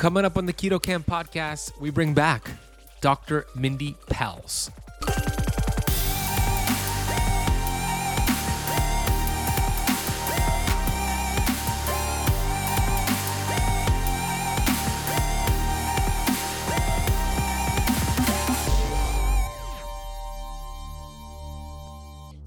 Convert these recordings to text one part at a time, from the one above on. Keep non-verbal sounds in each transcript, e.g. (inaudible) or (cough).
Coming up on the Keto Kamp podcast, we bring back Dr. Mindy Pelz.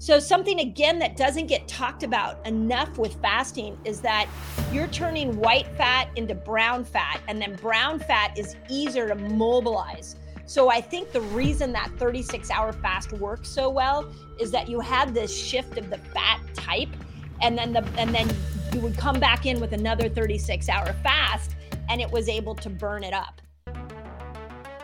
So, something again that doesn't get talked about enough with fasting is that you're turning white fat into brown fat, and then brown fat is easier to mobilize. So, I think the reason that 36 hour fast works so well is that you had this shift of the fat type, and then the and then you would come back in with another 36 hour fast, and it was able to burn it up.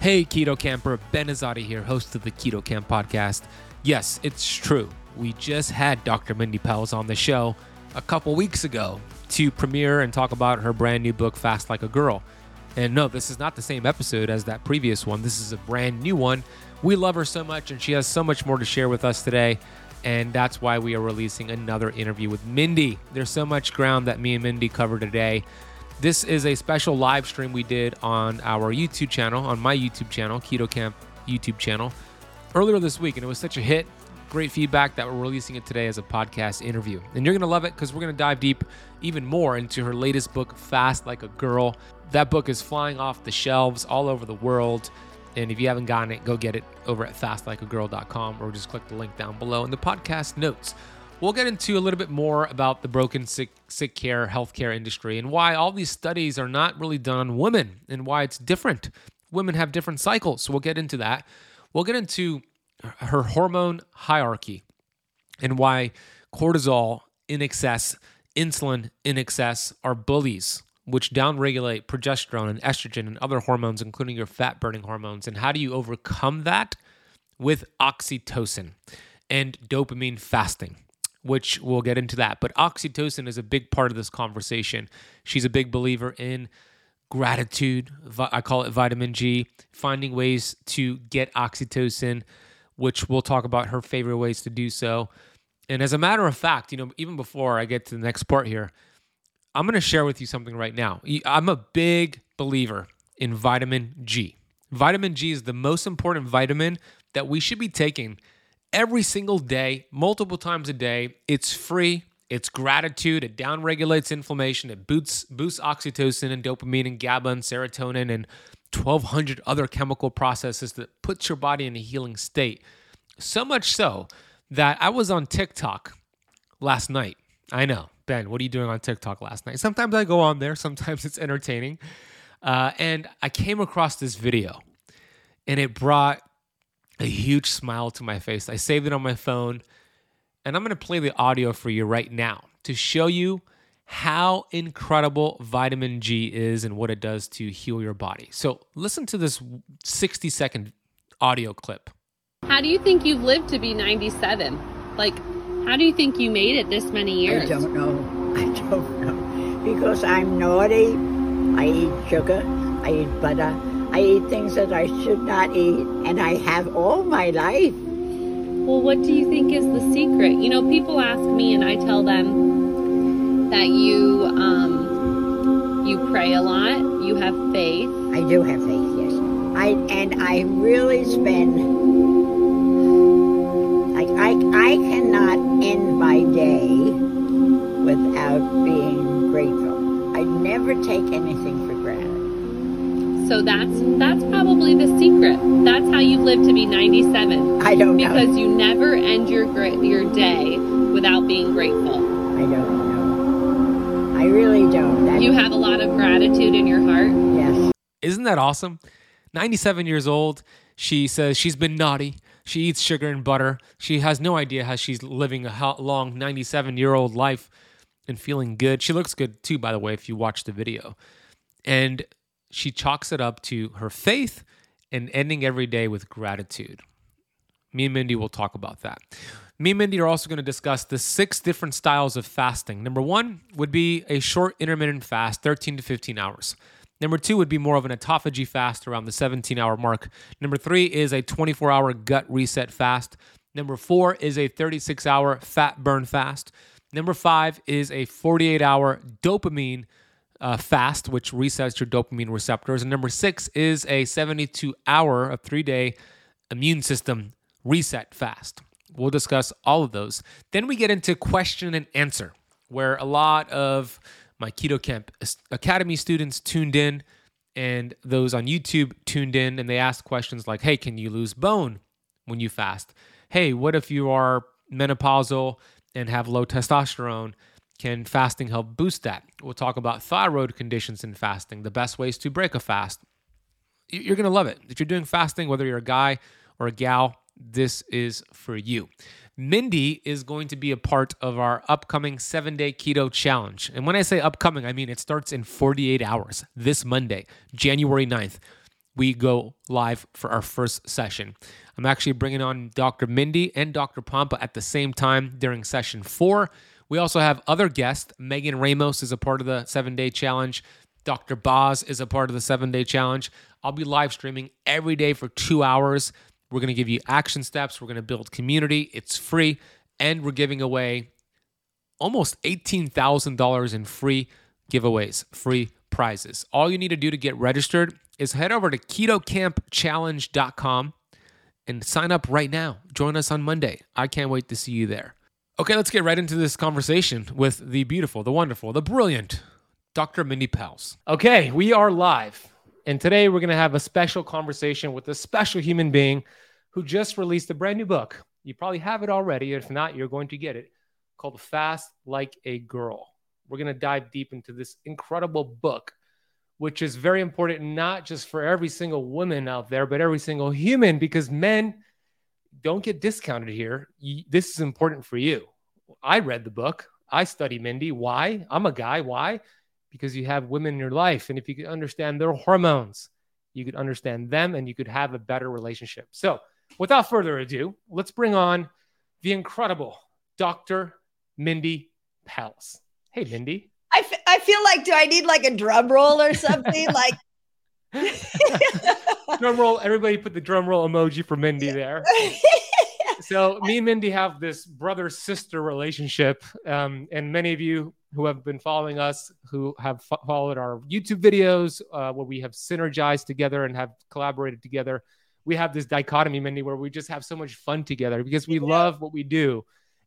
Hey, Keto Kamper, Ben Azadi here, host of the Keto Kamp podcast. Yes, it's true. We just had Dr. Mindy Pelz on the show a couple weeks ago to premiere and talk about her brand new book, Fast Like a Girl. And no, this is not the same episode as that previous one. This is a brand new one. We love her so much, and she has so much more to share with us today. And that's why we are releasing another interview with Mindy. There's so much ground that me and Mindy cover today. This is a special live stream we did on our YouTube channel, on my YouTube channel, Keto Kamp YouTube channel, earlier this week. And it was such a hit great feedback that we're releasing it today as a podcast interview. And you're going to love it because we're going to dive deep even more into her latest book, Fast Like a Girl. That book is flying off the shelves all over the world. And if you haven't gotten it, go get it over at fastlikeagirl.com or just click the link down below in the podcast notes. We'll get into a little bit more about the broken sick, sick care healthcare industry and why all these studies are not really done on women and why it's different. Women have different cycles. So we'll get into that. We'll get into her hormone hierarchy and why cortisol in excess, insulin in excess are bullies, which downregulate progesterone and estrogen and other hormones, including your fat burning hormones. And how do you overcome that? With oxytocin and dopamine fasting, which we'll get into that. But oxytocin is a big part of this conversation. She's a big believer in gratitude. I call it vitamin G, finding ways to get oxytocin which we'll talk about her favorite ways to do so. And as a matter of fact, you know, even before I get to the next part here, I'm going to share with you something right now. I'm a big believer in vitamin G. Vitamin G is the most important vitamin that we should be taking every single day, multiple times a day. It's free. It's gratitude. It downregulates inflammation. It boosts boosts oxytocin and dopamine and GABA and serotonin and 1200 other chemical processes that puts your body in a healing state. So much so that I was on TikTok last night. I know, Ben, what are you doing on TikTok last night? Sometimes I go on there, sometimes it's entertaining. Uh, and I came across this video and it brought a huge smile to my face. I saved it on my phone and I'm going to play the audio for you right now to show you how incredible vitamin G is and what it does to heal your body. So, listen to this 60 second audio clip. How do you think you've lived to be 97? Like, how do you think you made it this many years? I don't know. I don't know. Because I'm naughty. I eat sugar. I eat butter. I eat things that I should not eat. And I have all my life. Well, what do you think is the secret? You know, people ask me, and I tell them, that you um, you pray a lot. You have faith. I do have faith. Yes, I and I really spend like I I cannot end my day without being grateful. I never take anything. So that's that's probably the secret. That's how you've lived to be 97. I don't know because you never end your your day without being grateful. I don't know. I really don't. You have a lot of gratitude in your heart. Yes. Isn't that awesome? 97 years old. She says she's been naughty. She eats sugar and butter. She has no idea how she's living a long 97 year old life and feeling good. She looks good too, by the way, if you watch the video. And she chalks it up to her faith and ending every day with gratitude. Me and Mindy will talk about that. Me and Mindy are also going to discuss the six different styles of fasting. Number one would be a short intermittent fast, 13 to 15 hours. Number two would be more of an autophagy fast around the 17 hour mark. Number three is a 24 hour gut reset fast. Number four is a 36 hour fat burn fast. Number five is a 48 hour dopamine uh, fast, which resets your dopamine receptors. And number six is a 72 hour, a three day immune system reset fast. We'll discuss all of those. Then we get into question and answer, where a lot of my Keto Kamp Academy students tuned in and those on YouTube tuned in and they asked questions like, hey, can you lose bone when you fast? Hey, what if you are menopausal and have low testosterone? Can fasting help boost that? We'll talk about thyroid conditions in fasting, the best ways to break a fast. You're going to love it. If you're doing fasting, whether you're a guy or a gal, this is for you. Mindy is going to be a part of our upcoming seven day keto challenge. And when I say upcoming, I mean it starts in 48 hours this Monday, January 9th. We go live for our first session. I'm actually bringing on Dr. Mindy and Dr. Pompa at the same time during session four. We also have other guests. Megan Ramos is a part of the seven day challenge. Dr. Boz is a part of the seven day challenge. I'll be live streaming every day for two hours. We're going to give you action steps. We're going to build community. It's free. And we're giving away almost $18,000 in free giveaways, free prizes. All you need to do to get registered is head over to ketokampchallenge.com and sign up right now. Join us on Monday. I can't wait to see you there. Okay, let's get right into this conversation with the beautiful, the wonderful, the brilliant Dr. Mindy Pelz. Okay, we are live. And today we're going to have a special conversation with a special human being who just released a brand new book. You probably have it already. If not, you're going to get it called Fast Like a Girl. We're going to dive deep into this incredible book, which is very important, not just for every single woman out there, but every single human, because men don't get discounted here. This is important for you. I read the book. I study Mindy. Why? I'm a guy. Why? because you have women in your life. And if you could understand their hormones, you could understand them and you could have a better relationship. So, without further ado, let's bring on the incredible Dr. Mindy Pelz. Hey, Mindy. I, f- I feel like, do I need like a drum roll or (laughs) something? like, (laughs) drum roll. Everybody put the drum roll emoji for Mindy there. (laughs) so me and Mindy have this brother sister relationship, um, and many of you who have been following us, who have fo- followed our YouTube videos, uh, where we have synergized together and have collaborated together. We have this dichotomy, Mindy, where we just have so much fun together because we yeah. love what we do.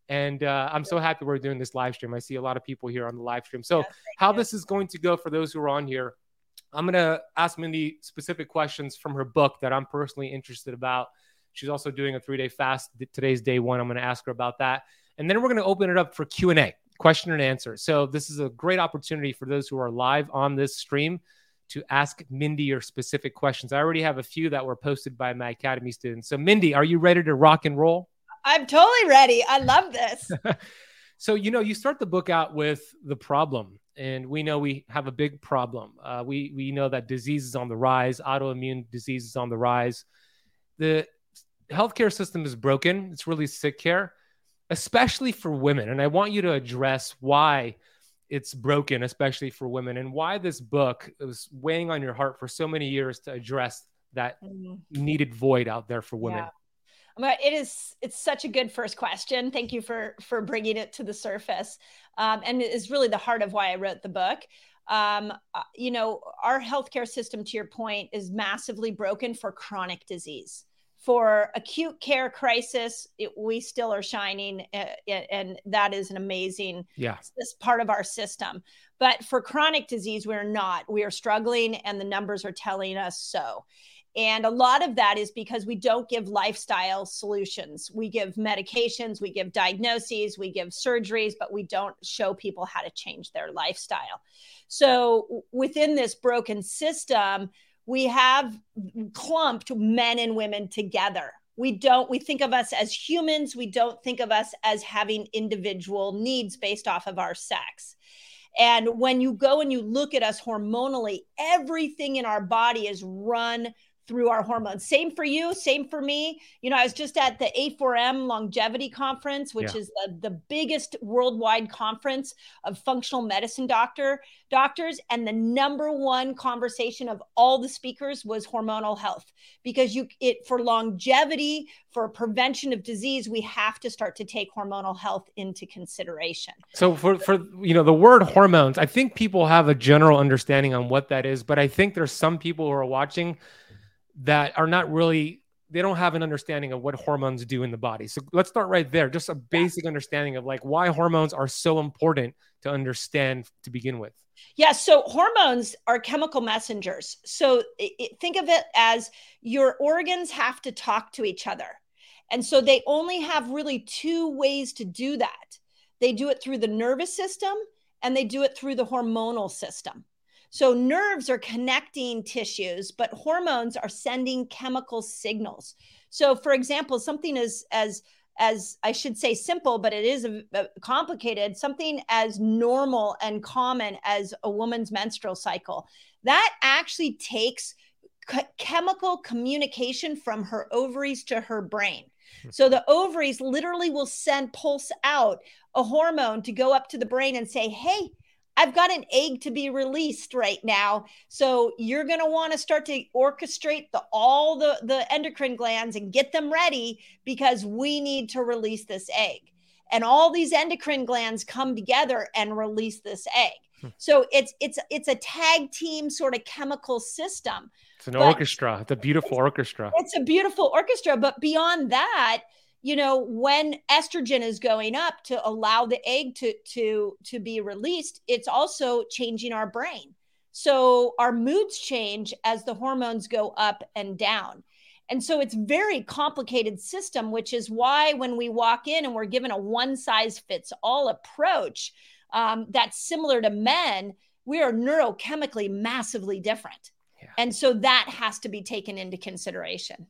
And uh, I'm so happy we're doing this live stream. I see a lot of people here on the live stream. So, yes, how you. this is going to go for those who are on here, I'm going to ask Mindy specific questions from her book that I'm personally interested about. She's also doing a three day fast. Today's day one. I'm going to ask her about that. And then we're going to open it up for Q&A question and answer. So this is a great opportunity for those who are live on this stream to ask Mindy your specific questions. I already have a few that were posted by my academy students. So Mindy, are you ready to rock and roll? I'm totally ready. I love this. (laughs) so you know, you start the book out with the problem, and we know we have a big problem. Uh, we we know that disease is on the rise, autoimmune disease is on the rise. The healthcare system is broken. It's really sick care especially for women. And I want you to address why it's broken, especially for women, and why this book was weighing on your heart for so many years to address that mm-hmm. needed void out there for women. Yeah. It is. It's such a good first question. Thank you for for bringing it to the surface, um, and it is really the heart of why I wrote the book. Um, uh, you know, our healthcare system, to your point, is massively broken for chronic disease for acute care crisis it, we still are shining uh, and that is an amazing yeah this part of our system but for chronic disease we're not we are struggling and the numbers are telling us so and a lot of that is because we don't give lifestyle solutions. We give medications, we give diagnoses, we give surgeries, but we don't show people how to change their lifestyle. So within this broken system, we have clumped men and women together. We don't, we think of us as humans. We don't think of us as having individual needs based off of our sex. And when you go and you look at us hormonally, everything in our body is run through our hormones. Same for you, same for me. You know, I was just at the A4M longevity conference, which yeah. is the, the biggest worldwide conference of functional medicine doctor doctors and the number one conversation of all the speakers was hormonal health because you it for longevity, for prevention of disease, we have to start to take hormonal health into consideration. So for for you know, the word hormones, I think people have a general understanding on what that is, but I think there's some people who are watching that are not really they don't have an understanding of what hormones do in the body. So let's start right there. Just a basic understanding of like why hormones are so important to understand to begin with. Yeah, so hormones are chemical messengers. So it, think of it as your organs have to talk to each other. And so they only have really two ways to do that. They do it through the nervous system and they do it through the hormonal system. So nerves are connecting tissues, but hormones are sending chemical signals. So, for example, something as as as I should say simple, but it is a, a complicated. Something as normal and common as a woman's menstrual cycle that actually takes chemical communication from her ovaries to her brain. Hmm. So the ovaries literally will send pulse out a hormone to go up to the brain and say, "Hey, I've got an egg to be released right now. So you're going to want to start to orchestrate the all the the endocrine glands and get them ready because we need to release this egg. And all these endocrine glands come together and release this egg. Hmm. So it's it's it's a tag team sort of chemical system. It's an orchestra. It's a beautiful orchestra. It's a beautiful orchestra, but beyond that, you know when estrogen is going up to allow the egg to to to be released it's also changing our brain. So our moods change as the hormones go up and down. And so it's very complicated system which is why when we walk in and we're given a one size fits all approach um, that's similar to men we are neurochemically massively different. Yeah. and so that has to be taken into consideration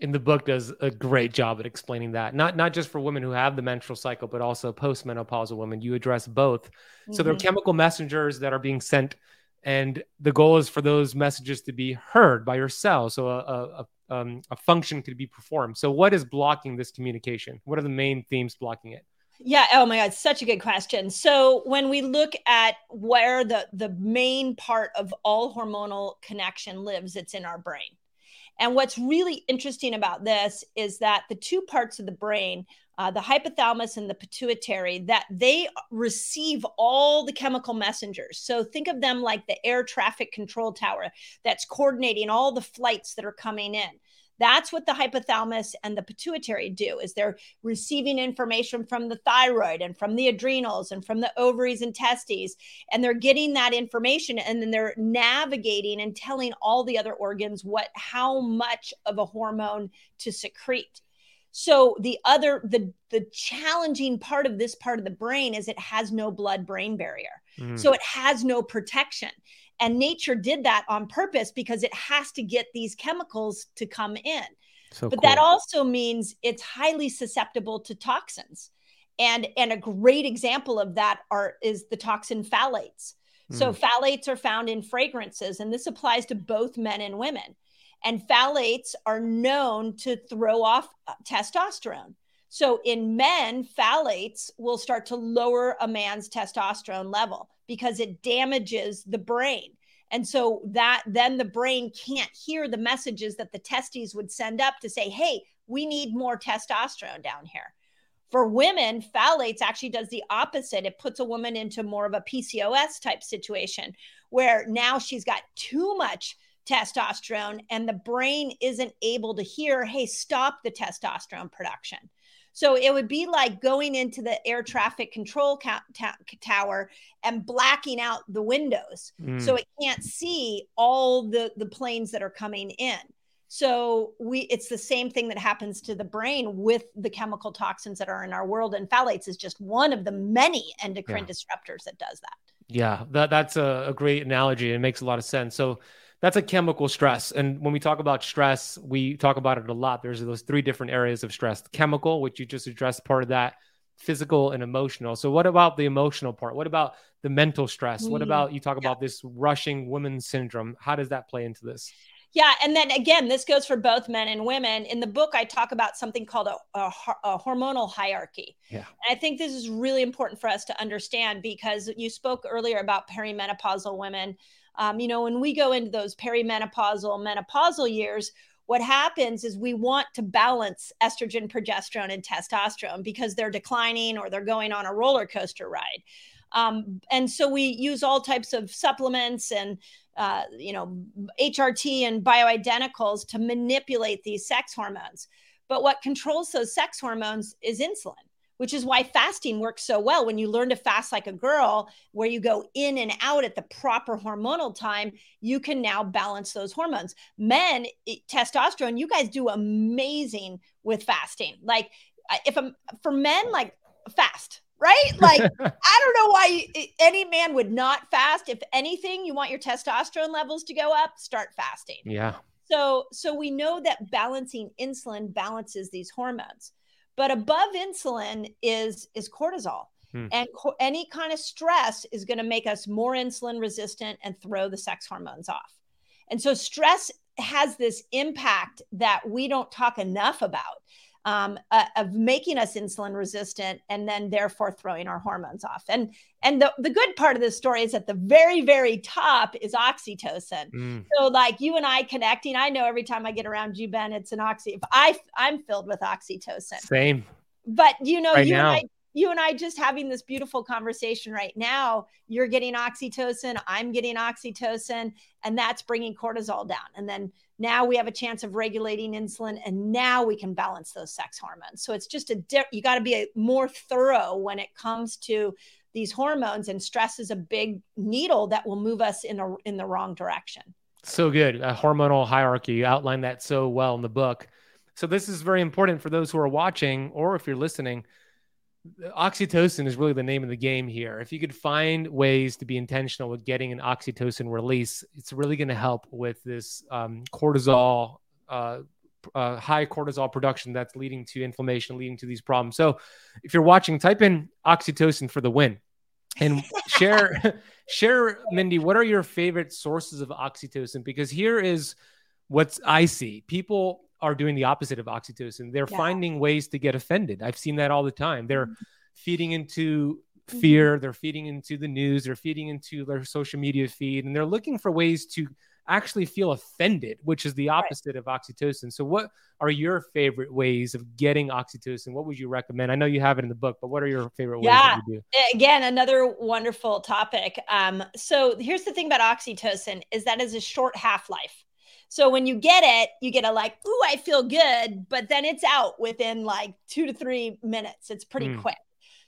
in the book does a great job at explaining that not not just for women who have the menstrual cycle but also postmenopausal women you address both mm-hmm. so there are mm-hmm. chemical messengers that are being sent and the goal is for those messages to be heard by your cell so a, a, a, um, a function could be performed so what is blocking this communication what are the main themes blocking it yeah. Oh my God. Such a good question. So when we look at where the the main part of all hormonal connection lives, it's in our brain. And what's really interesting about this is that the two parts of the brain, uh, the hypothalamus and the pituitary, that they receive all the chemical messengers. So think of them like the air traffic control tower that's coordinating all the flights that are coming in. That's what the hypothalamus and the pituitary do is they're receiving information from the thyroid and from the adrenals and from the ovaries and testes and they're getting that information and then they're navigating and telling all the other organs what how much of a hormone to secrete. So the other the the challenging part of this part of the brain is it has no blood brain barrier. Mm. So it has no protection. And nature did that on purpose because it has to get these chemicals to come in. So but cool. that also means it's highly susceptible to toxins. And, and a great example of that are is the toxin phthalates. So hmm. phthalates are found in fragrances, and this applies to both men and women. And phthalates are known to throw off uh, testosterone. So in men, phthalates will start to lower a man's testosterone level because it damages the brain. And so that then the brain can't hear the messages that the testes would send up to say, hey, we need more testosterone down here. For women, phthalates actually does the opposite. It puts a woman into more of a PCOS type situation where now she's got too much testosterone and the brain isn't able to hear, hey, stop the testosterone production. So it would be like going into the air traffic control ca- ta- tower and blacking out the windows mm. so it can't see all the the planes that are coming in. So we it's the same thing that happens to the brain with the chemical toxins that are in our world and phthalates is just one of the many endocrine yeah. disruptors that does that. Yeah, that that's a, a great analogy. It makes a lot of sense. So that's a chemical stress. And when we talk about stress, we talk about it a lot. There's those three different areas of stress chemical, which you just addressed part of that, physical and emotional. So, what about the emotional part? What about the mental stress? Mm. What about you talk yeah. about this rushing women syndrome? How does that play into this? Yeah. And then again, this goes for both men and women. In the book, I talk about something called a, a, a hormonal hierarchy. Yeah. And I think this is really important for us to understand because you spoke earlier about perimenopausal women. Um, you know, when we go into those perimenopausal, menopausal years, what happens is we want to balance estrogen, progesterone, and testosterone because they're declining or they're going on a roller coaster ride. Um, and so we use all types of supplements and uh, you know, HRT and bioidenticals to manipulate these sex hormones. But what controls those sex hormones is insulin, which is why fasting works so well. When you learn to fast like a girl, where you go in and out at the proper hormonal time, you can now balance those hormones. Men, eh, testosterone, you guys do amazing with fasting. Like, if I'm for men, like fast, right? (laughs) Like, I don't know why eh, any man would not fast. If anything, you want your testosterone levels to go up, start fasting. Yeah. So, so we know that balancing insulin balances these hormones, but above insulin is is cortisol. Hmm. And co- any kind of stress is going to make us more insulin resistant and throw the sex hormones off. And so stress has this impact that we don't talk enough about um, uh, of making us insulin resistant and then therefore throwing our hormones off. And and the, the good part of this story is at the very, very top is oxytocin. Mm. So like you and I connecting, I know every time I get around you, Ben, it's an oxy. If I I'm filled with oxytocin. Same. But you know, right you now. and I you and I just having this beautiful conversation right now. You're getting oxytocin, I'm getting oxytocin, and that's bringing cortisol down. And then now we have a chance of regulating insulin, and now we can balance those sex hormones. So it's just a di- you got to be a, more thorough when it comes to these hormones, and stress is a big needle that will move us in a in the wrong direction. So good, a hormonal hierarchy. You outlined that so well in the book. So this is very important for those who are watching, or if you're listening oxytocin is really the name of the game here. If you could find ways to be intentional with getting an oxytocin release, it's really going to help with this um, cortisol, uh, uh, high cortisol production that's leading to inflammation, leading to these problems. So, if you're watching, type in oxytocin for the win, and share (laughs) share Mindy. What are your favorite sources of oxytocin? Because here is what I see: people are doing the opposite of oxytocin. They're yeah. finding ways to get offended. I've seen that all the time. They're mm-hmm. feeding into mm-hmm. fear, they're feeding into the news, they're feeding into their social media feed, and they're looking for ways to actually feel offended, which is the opposite right. of oxytocin. So, what are your favorite ways of getting oxytocin? What would you recommend? I know you have it in the book, but what are your favorite ways yeah. Again, another wonderful topic. Um, so, here's the thing about oxytocin is that is a short half life. So when you get it, you get a like, ooh, I feel good, but then it's out within like two to three minutes. It's pretty mm. quick.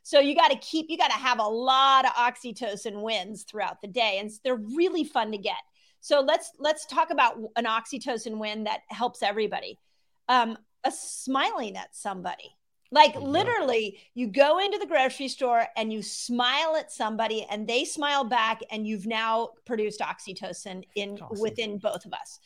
So you got to keep, you got to have a lot of oxytocin wins throughout the day, and they're really fun to get. So let's let's talk about an oxytocin win that helps everybody. Um, a smiling at somebody. Like literally, you go into the grocery store and you smile at somebody, and they smile back, and you've now produced oxytocin in awesome. within both of us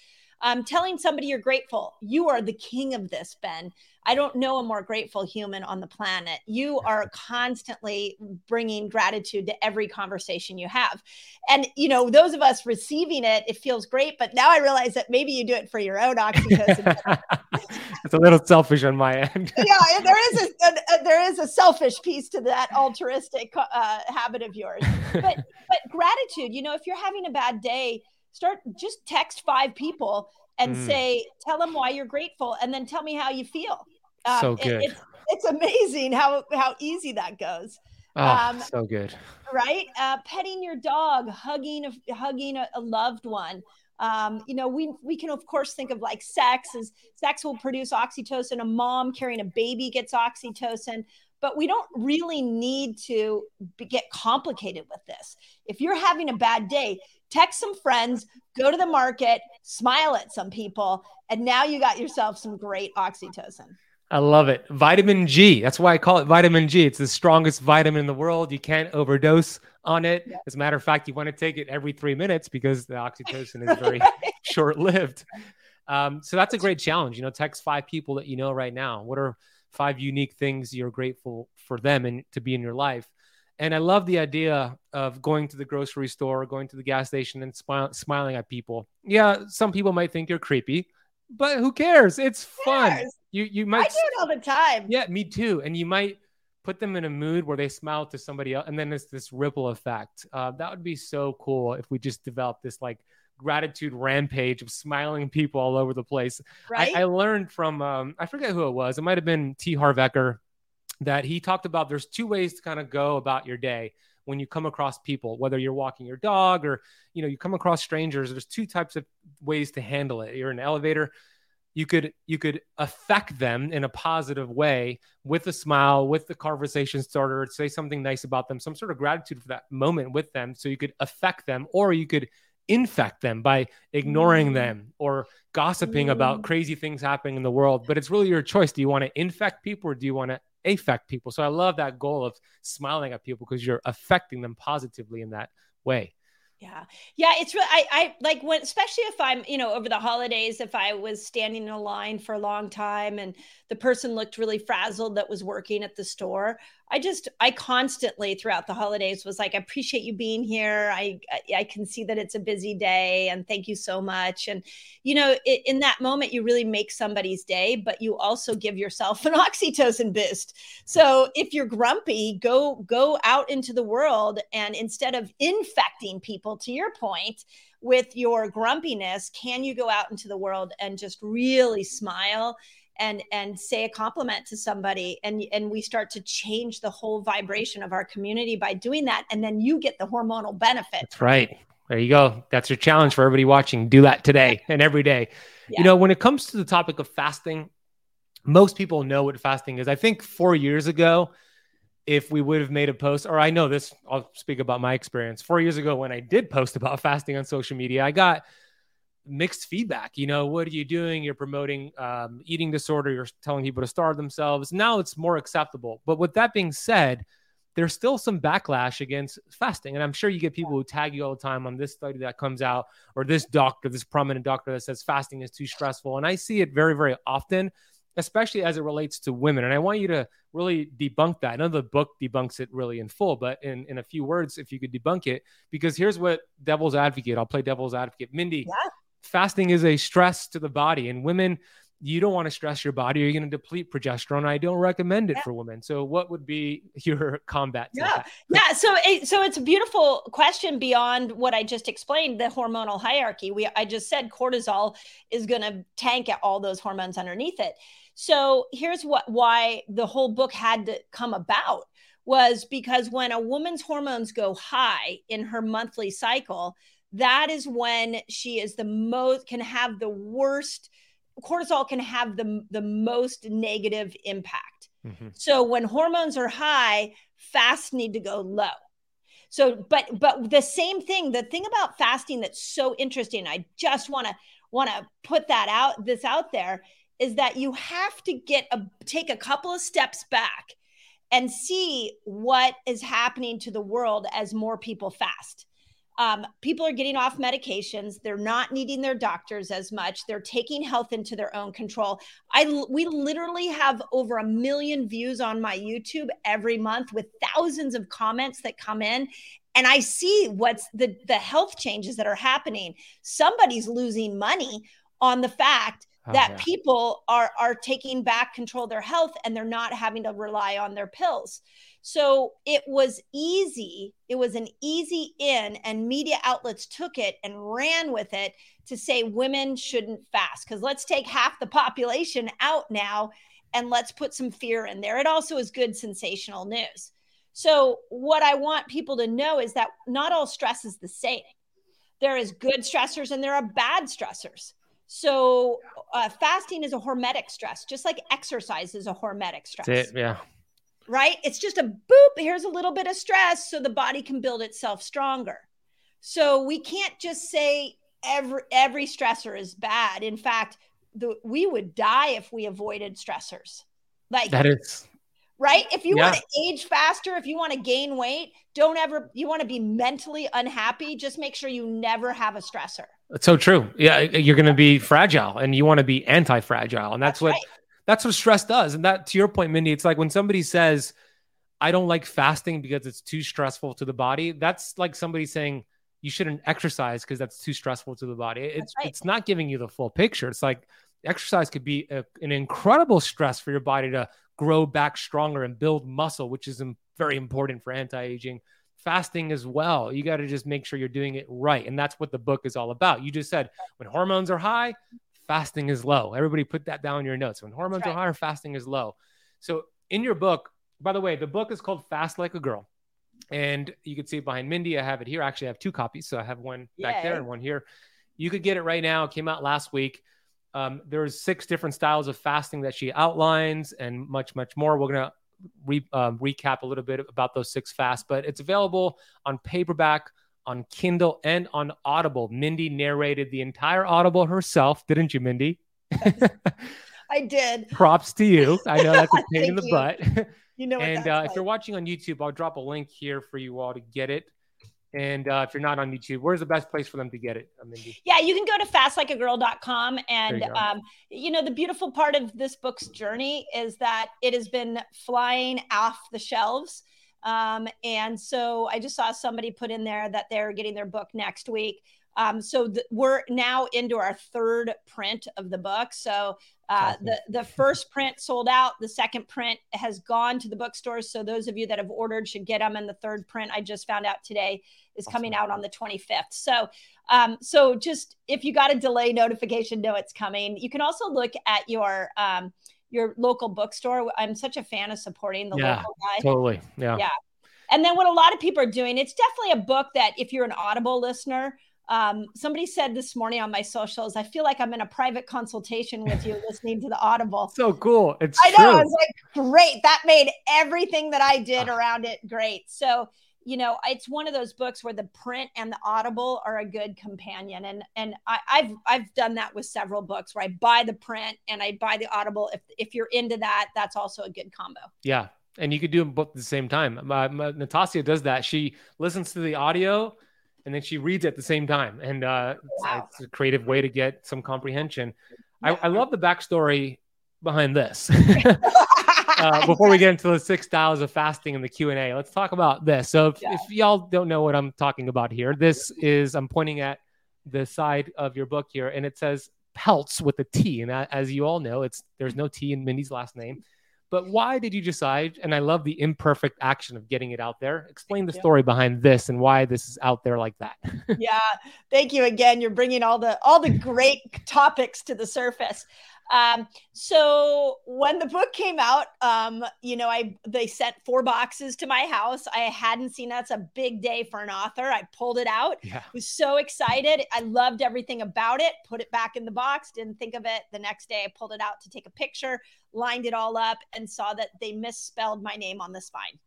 um, telling somebody you're grateful. You are the king of this, Ben. I don't know a more grateful human on the planet. You are constantly bringing gratitude to every conversation you have. And, you know, those of us receiving it, it feels great. But now I realize that maybe you do it for your own oxytocin. (laughs) it's a little selfish on my end. (laughs) yeah, there is a, a, a, there is a selfish piece to that altruistic uh, habit of yours. But (laughs) but gratitude, you know, if you're having a bad day, start just text five people and mm. say tell them why you're grateful and then tell me how you feel. Um, so good. it, it's, it's amazing how how easy that goes. Oh, um, so good. right? Uh, petting your dog hugging a, hugging a, a loved one. Um, you know we we can of course think of like sex as sex will produce oxytocin. A mom carrying a baby gets oxytocin. But we don't really need to be, get complicated with this. If you're having a bad day text some friends, go to the market, smile at some people, and now you got yourself some great oxytocin. I love it. Vitamin G. That's why I call it vitamin G. It's the strongest vitamin in the world. You can't overdose on it. As a matter of fact, you want to take it every three minutes because the oxytocin is very (laughs) short lived. Um, so that's a great challenge. You know, text five people that you know right now. What are five unique things you're grateful for them and to be in your life? And I love the idea of going to the grocery store, going to the gas station, and smile, smiling at people. Yeah, some people might think you're creepy, but who cares? It's fun. You you might I do it all the time. Yeah, me too. And you might put them in a mood where they smile to somebody else, and then it's this ripple effect. Uh, that would be so cool if we just developed this like gratitude rampage of smiling people all over the place. Right. I, I learned from um, I forget who it was. It might have been T. Harv Eker that he talked about. There's two ways to kind of go about your day when you come across people, whether you're walking your dog or you know you come across strangers. There's two types of ways to handle it. You're in an elevator. You could you could affect them in a positive way with a smile, with the conversation starter, say something nice about them, some sort of gratitude for that moment with them, so you could affect them, or you could infect them by ignoring mm. them or gossiping mm. about crazy things happening in the world. But it's really your choice. Do you want to infect people or do you want to affect people? So I love that goal of smiling at people because you're affecting them positively in that way. Yeah. Yeah. It's really, I, I like when, especially if I'm, you know, over the holidays, if I was standing in a line for a long time and the person looked really frazzled that was working at the store, I just, I constantly throughout the holidays was like, I appreciate you being here. I, I can see that it's a busy day and thank you so much. And, you know, it, in that moment, you really make somebody's day, but you also give yourself an (laughs) oxytocin boost. So if you're grumpy, go, go out into the world and instead of infecting people, to your point, with your grumpiness, can you go out into the world and just really smile and and say a compliment to somebody and and we start to change the whole vibration of our community by doing that and then you get the hormonal benefit. That's right. There you go. That's your challenge for everybody watching. Do that today (laughs) and every day. Yeah. you know when it comes to the topic of fasting most people know what fasting is. I think 4 years ago if we would have made a post or i know this i'll speak about my experience. 4 years ago when i did post about (laughs) fasting on social media i got mixed feedback. You know, what are you doing? You're promoting um, eating disorder. You're telling people to starve themselves. Now it's more acceptable. But with that being said, there's still some backlash against fasting. And I'm sure you get people who tag you all the time on this study that comes out or this doctor, this prominent doctor that says fasting is too stressful. And I see it very, very often, especially as it relates to women. And I want you to really debunk that. I know the book debunks it really in full, but in, in a few words, if you could debunk it, because here's what devil's advocate, I'll play devil's advocate. Mindy, yeah fasting is a stress to the body and women you don't want to stress your body you're going to deplete progesterone. I don't recommend it yeah. for women. So what would be (laughs) your combat yeah. yeah so it, so it's a beautiful question beyond what i just explained the hormonal hierarchy. We i just said cortisol is going to tank at all those hormones underneath it. So here's what why the whole book had to come about was because when a woman's hormones go high in her monthly cycle that is when she is the most can have the worst cortisol can have the the most negative impact. Mm-hmm. so when hormones are high fasts need to go low. So but but the same thing the thing about fasting that's so interesting i just want to want to put that out this out there is that you have to get a take a couple of steps back and see what is happening to the world as more people fast um, people are getting off medications. They're not needing their doctors as much. They're taking health into their own control. I we literally have over a million views on my youtube every month with thousands of comments that come in. And i see what's the the health changes that are happening. Somebody's losing money on the fact oh, that yeah. people are are taking back control of their health and they're not having to rely on their pills so it was easy. It was an easy in, and media outlets took it and ran with it to say women shouldn't fast. Because let's take half the population out now and let's put some fear in there. It also is good sensational news. So, what I want people to know is that not all stress is the same. There is good stressors and there are bad stressors. So, uh, fasting is a hormetic stress, just like exercise is a hormetic stress. It, yeah right? It's just a boop. Here's a little bit of stress so the body can build itself stronger. So we can't just say every every stressor is bad. In fact, the, we would die if we avoided stressors. Like that is right? If you Yeah. want to age faster, if you want to gain weight, don't ever, you want to be mentally unhappy, just make sure you never have a stressor. It's so true. Yeah, you're going to be fragile, and you want to be anti-fragile, and that's, That's what right. That's what stress does. And that, to your point, Mindy, it's like when somebody says, "I don't like fasting because it's too stressful to the body." That's like somebody saying you shouldn't exercise because that's too stressful to the body. It's right. it's not giving you the full picture. It's like exercise could be a, an incredible stress for your body to grow back stronger and build muscle, which is very important for anti-aging. Fasting as well. You got to just make sure you're doing it right. And that's what the book is all about. You just said when hormones are high, fasting is low. Everybody put that down in your notes. When hormones That's are higher, fasting is low. So in your book, by the way, the book is called Fast Like a Girl. And you can see it behind Mindy. I have it here. Actually, I have two copies. So I have one back there and one here. You could get it right now. It came out last week. Um, there's six different styles of fasting that she outlines and much, much more. We're going to re- um, recap a little bit about those six fasts, but it's available on paperback, on Kindle, and on Audible. Mindy narrated the entire Audible herself, didn't you, Mindy? (laughs) I did. Props to you. I know that's a (laughs) pain in the you. butt. You know and uh, like. if you're watching on YouTube, I'll drop a link here for you all to get it. And uh, if you're not on YouTube, where's the best place for them to get it, uh, Mindy? Yeah, you can go to fastlikeagirl.com. And, you um, you know, the beautiful part of this book's journey is that it has been flying off the shelves. Um, and so I just saw somebody put in there that they're getting their book next week. Um, so th- we're now into our third print of the book. So uh, Awesome. the the first print sold out. The second print has gone to the bookstores. So those of you that have ordered should get them. And the third print, I just found out today, is coming out on the 25th. So um, so just if you got a delay notification, know it's coming. You can also look at your um, your local bookstore. I'm such a fan of supporting the Yeah, local guy. Totally. Yeah. Yeah. And then what a lot of people are doing, it's definitely a book that if you're an Audible listener, um, somebody said this morning on my socials, I feel like I'm in a private consultation with you (laughs) listening to the Audible. So cool. It's I know. true. I was like, great. That made everything that I did Ah. around it great. So, you know, it's one of those books where the print and the Audible are a good companion. And and I, I've I've done that with several books where I buy the print and I buy the Audible. If if you're into that, that's also a good combo. Yeah. And you could do them both at the same time. My, my, Natasha does that. She listens to the audio and then she reads at the same time. And uh, it's- Wow. it's, a creative way to get some comprehension. I, I love the backstory behind this. (laughs) (laughs) uh, (laughs) before we get into the six styles of fasting and the q&a let's talk about this. So if, Yeah. if y'all don't know what i'm talking about here this is i'm pointing at the side of your book here and it says pelts with a t. And as you all know it's there's no t in mindy's last name. But why did you decide and i love the imperfect action of getting it out there. Explain the story behind this and why this is out there like that. (laughs) Yeah thank you again. You're bringing all the all the great topics to the surface um so when the book came out um you know i they sent four boxes to my house. I hadn't seen that's a big day for an author. I pulled it out. Yeah. Was so excited. I loved everything about it. Put it back in the box. Didn't think of it. The next day i pulled it out to take a picture lined it all up and saw that they misspelled my name on the spine.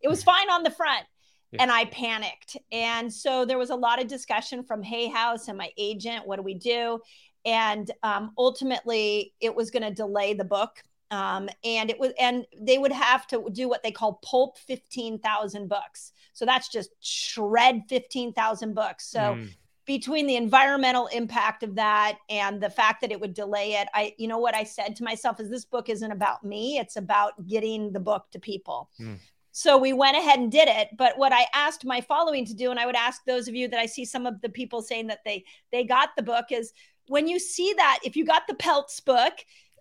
It was fine on the front Yeah. and I panicked. And so there was a lot of discussion from Hay House and my agent. What do we do? And um, ultimately, it was going to delay the book. Um, and it was, and they would have to do what they call pulp 15,000 books. So that's just shred 15,000 books. So Mm. between the environmental impact of that and the fact that it would delay it, I, you know, what I said to myself is this book isn't about me. It's about getting the book to people. Mm. So we went ahead and did it. But what I asked my following to do, and I would ask those of you that I see some of the people saying that they they got the book, is when you see that, if you got the Pelts book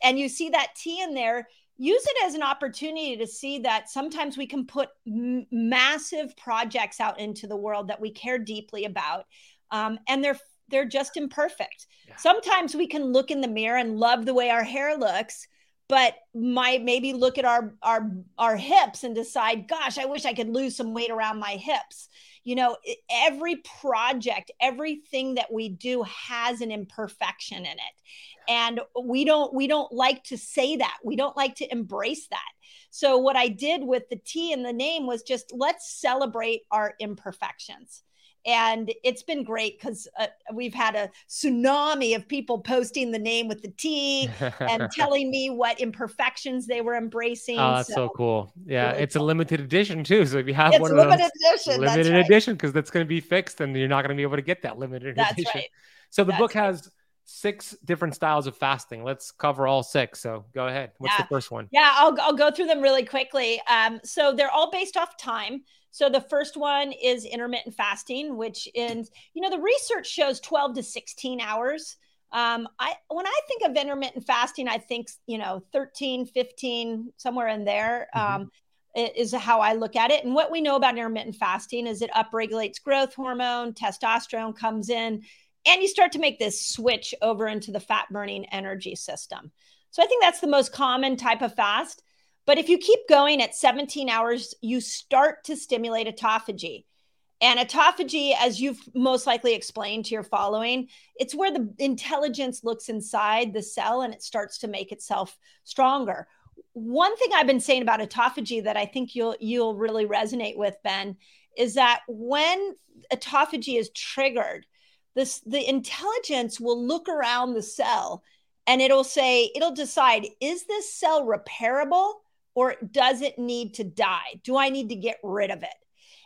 and you see that T in there, use it as an opportunity to see that sometimes we can put m- massive projects out into the world that we care deeply about, um, and they're they're just imperfect. Yeah. Sometimes we can look in the mirror and love the way our hair looks, but might maybe look at our our our hips and decide gosh i wish i could lose some weight around my hips you know every project everything that we do has an imperfection in it. And we don't we don't like to say that. We don't like to embrace that. So what i did with the t in the name was just let's celebrate our imperfections and it's been great because uh, we've had a tsunami of people posting the name with the T (laughs) and telling me what imperfections they were embracing. Oh, that's so, so cool. Yeah, really it's cool. a limited edition too. So if you have it's one of limited those, edition, limited right. edition, because that's going to be fixed, and you're not going to be able to get that limited that's edition. Right. (laughs) So the that's book right. has six different styles of fasting. Let's cover all six. So go ahead. What's Yeah. the first one? Yeah, I'll, I'll go through them really quickly. Um, so they're all based off time. So the first one is intermittent fasting, which is, you know, the research shows 12 to 16 hours. Um, I when I think of intermittent fasting, I think, you know, 13, 15, somewhere in there. Mhm. Um, is how I look at it. And what we know about intermittent fasting is it upregulates growth hormone, testosterone comes in, and you start to make this switch over into the fat burning energy system. So I think that's the most common type of fast. But if you keep going at 17 hours, you start to stimulate autophagy. And autophagy, as you've most likely explained to your following, it's where the intelligence looks inside the cell and it starts to make itself stronger. One thing I've been saying about autophagy that I think you'll you'll really resonate with, Ben, is that when autophagy is triggered, this the intelligence will look around the cell and it'll say it'll decide is this cell repairable or does it need to die? Do i need to get rid of it?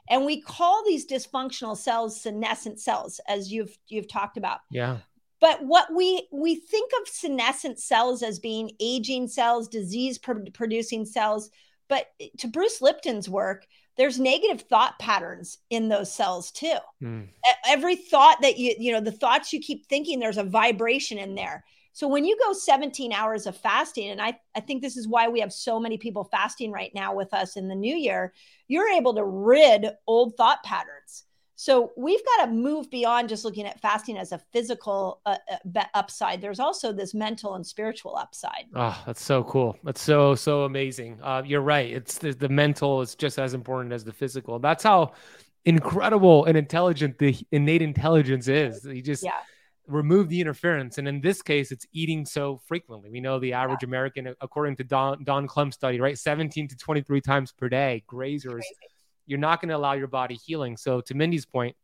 And we call these dysfunctional cells senescent cells as you've you've talked about. Yeah. but what we we think of senescent cells as being aging cells disease pr- producing cells. But to bruce lipton's work there's negative thought patterns in those cells too. Mm. Every thought that you you know the thoughts you keep thinking there's a vibration in there so when you go 17 hours of fasting and i i think this is why we have so many people fasting right now with us in the new year you're able to rid old thought patterns so we've got to move beyond just looking at fasting as a physical uh, uh, upside there's also this mental and spiritual upside Oh, that's so cool. That's so so amazing. Uh, you're right. It's the, the mental is just as important as the physical. That's how incredible and intelligent the innate intelligence is. You just Yeah. Remove the interference, and in this case, it's eating so frequently. We know the average American, according to Don Don Clum study, right, 17 to 23 times per day. Grazers, you're not going to allow your body healing. So to Mindy's point,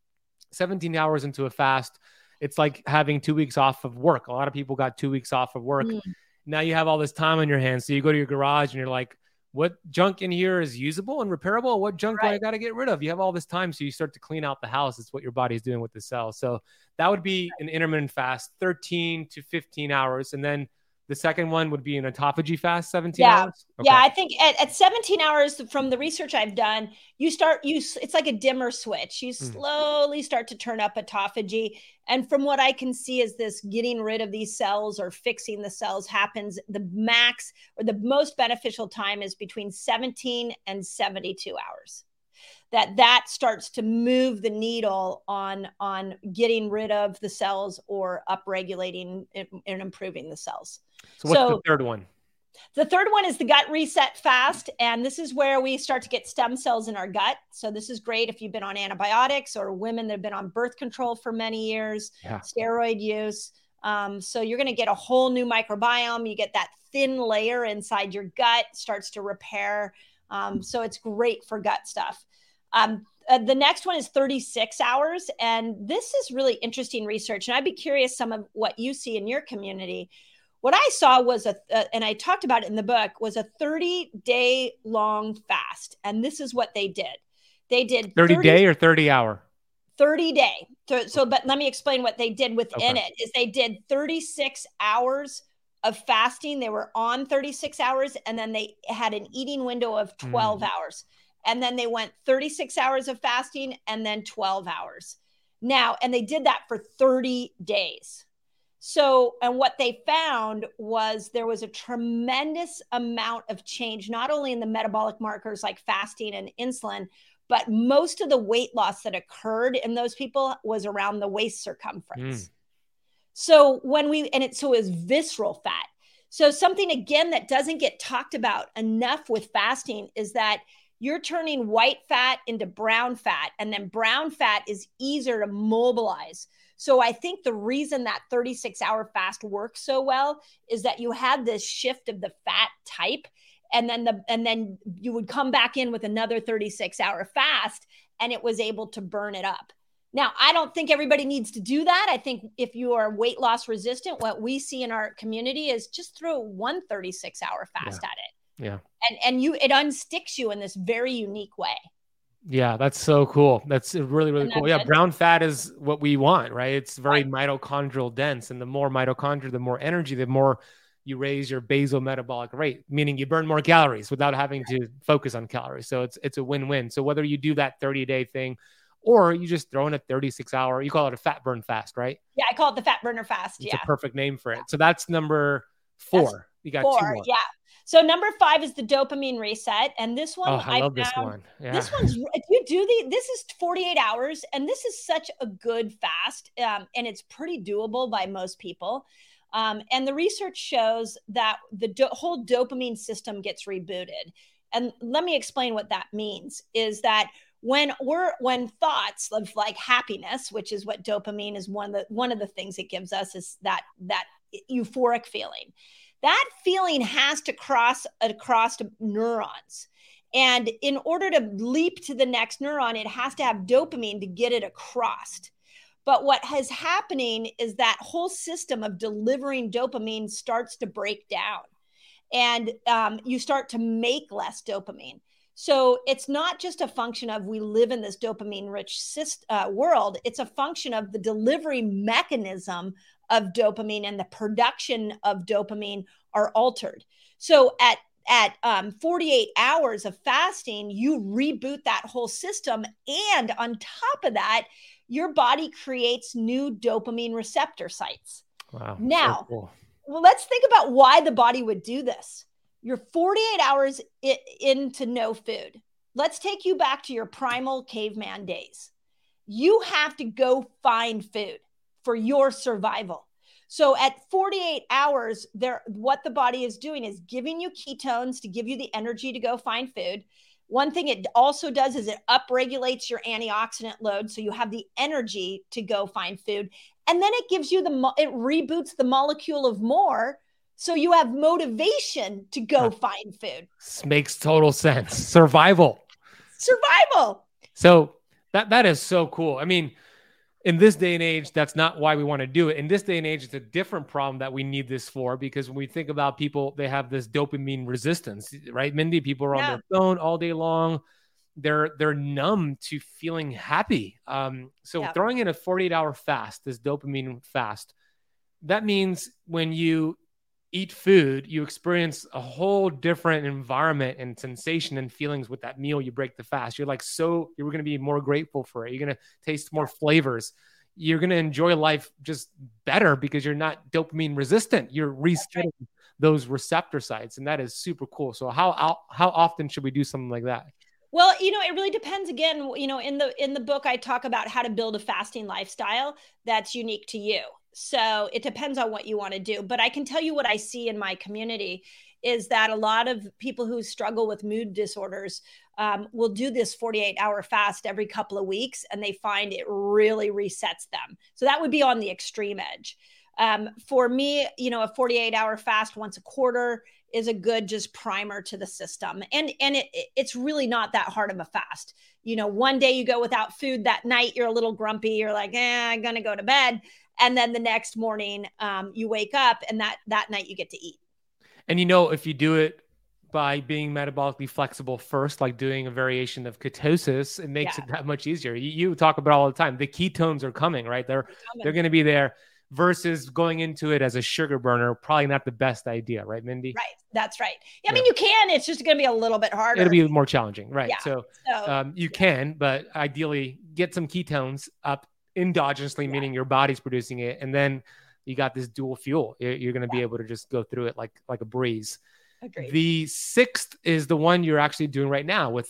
17 hours into a fast, it's like having two weeks off of work. A lot of people got two weeks off of work Mm. now you have all this time on your hands. So you go to your garage and you're like, what junk in here is usable and repairable? What junk do I got to get rid of? You have all this time. So you start to clean out the house. It's what your body's doing with the cells. So that would be an intermittent fast, 13 to 15 hours. And then the second one would be an autophagy fast, 17 Yeah. hours. Yeah, I think at, at 17 hours from the research I've done, you start you it's like a dimmer switch. You Mm. slowly start to turn up autophagy. And from what I can see is this getting rid of these cells or fixing the cells happens the max or the most beneficial time is between 17 and 72 hours. That that starts to move the needle on on getting rid of the cells or upregulating and improving the cells. So what's so- the third one? The third one is the gut reset fast. And this is where we start to get stem cells in our gut. So, this is great if you've been on antibiotics or women that have been on birth control for many years, Yeah. steroid use. Um, so, you're going to get a whole new microbiome. You get that thin layer inside your gut, starts to repair. Um, so, it's great for gut stuff. Um, uh, the next one is 36 hours. And this is really interesting research. And I'd be curious some of what you see in your community what I saw was a, uh, and I talked about it in the book, was a 30 day long fast. And this is what they did. They did 30 day or 30 hour? 30 day. So, so, but let me explain what they did within Okay. it is they did 36 hours of fasting. They were on 36 hours and then they had an eating window of 12 hours. And then they went 36 hours of fasting and then 12 hours. Now, and they did that for 30 days. So, and what they found was there was a tremendous amount of change, not only in the metabolic markers like fasting and insulin, but most of the weight loss that occurred in those people was around the waist circumference. Hmm. So when we and it so it was visceral fat. So something again that doesn't get talked about enough with fasting is that you're turning white fat into brown fat and then brown fat is easier to mobilize. So I think the reason that 36 hour fast works so well is that you had this shift of the fat type and then the and then you would come back in with another 36 hour fast and it was able to burn it up Now, I don't think everybody needs to do that. I think if you are weight loss resistant, what we see in our community is just throw one 36 hour fast Yeah. at it. Yeah. And and you it unsticks you in this very unique way. Yeah, that's so cool. That's uh, really, really Isn't cool. Yeah, good? brown fat is what we want, right? It's very mitochondrial dense. And the more mitochondria, the more energy, the more you raise your basal metabolic rate, meaning you burn more calories without having to focus on calories. So it's it's a win-win. So whether you do that 30-day thing or you just throw in a 36 hour, you call it a fat burn fast, right? Yeah, I call it the fat burner fast. It's yeah. a perfect name for it. So that's number four. you got two Four. more. Yeah. So number five is the dopamine reset. And this one Oh, I love this found- one. Yeah. This one's if you do the this is 48 hours, and this is such a good fast, um, and it's pretty doable by most people. Um, and the research shows that the do- whole dopamine system gets rebooted. And let me explain what that means. Is that when we're when thoughts of like happiness, which is what dopamine is one of the one of the things it gives us is that that euphoric feeling. That feeling has to cross across neurons. And in order to leap to the next neuron, it has to have dopamine to get it across. But what has happening is that whole system of delivering dopamine starts to break down and um, you start to make less dopamine. So it's not just a function of we live in this dopamine rich uh, world, it's a function of the delivery mechanism of dopamine and the production of dopamine are altered. So at at um, 48 hours of fasting, you reboot that whole system. And on top of that, your body creates new dopamine receptor sites. wow. so now- cool. Well, let's think about why the body would do this. You're 48 hours i- into no food. Let's take you back to your primal caveman days. You have to go find food for your survival. So at 48 hours, there what the body is doing is giving you ketones to give you the energy to go find food. One thing it also does is it upregulates your antioxidant load so you have the energy to go find food. And then it gives you the it reboots the molecule of more so you have motivation to go find food. This makes total sense. Survival. Survival. So that that is so cool. I mean, in this day and age, that's not why we want to do it. In this day and age, it's a different problem that we need this for because when we think about people, they have this dopamine resistance, right? Mindy, people are on Yeah. their phone all day long. They're they're numb to feeling happy. Um, so Yeah. throwing in a 48 hour fast, this dopamine fast, that means when you eat food, you experience a whole different environment and sensation and feelings with that meal. You break the fast. You're like, so you're going to be more grateful for it. You're going to taste more flavors. You're going to enjoy life just better because you're not dopamine resistant. You're resetting those receptor sites, and that is super cool. So, how how, how often should we do something like that? Well, you know, it really depends again, you know, in the in the book I talk about how to build a fasting lifestyle that's unique to you. So, it depends on what you want to do, but I can tell you what I see in my community is that a lot of people who struggle with mood disorders um, will do this 48 hour fast every couple of weeks and they find it really resets them. So that would be on the extreme edge. Um, for me, you know, a 48 hour fast once a quarter is a good just primer to the system. And and it, it's really not that hard of a fast. You know, one day you go without food that night, you're a little grumpy, you're like, eh, I'm gonna go to bed. And then the next morning, um, you wake up and that that night you get to eat. And you know, if you do it by being metabolically flexible first, like doing a variation of ketosis, it makes Yeah. it that much easier. You, you talk about all the time. The ketones are coming, right? They're they're going to be there versus going into it as a sugar burner. Probably not the best idea, right, Mindy? Right. That's right. I mean, you can. It's just going to be a little bit harder. It'll be more challenging, right? Yeah. So so, um, you can, but ideally get some ketones up endogenously, Yeah. meaning your body's producing it, and then you got this dual fuel. You're, going to be able to just go through it like like a breeze. agreed. The sixth is the one you're actually doing right now with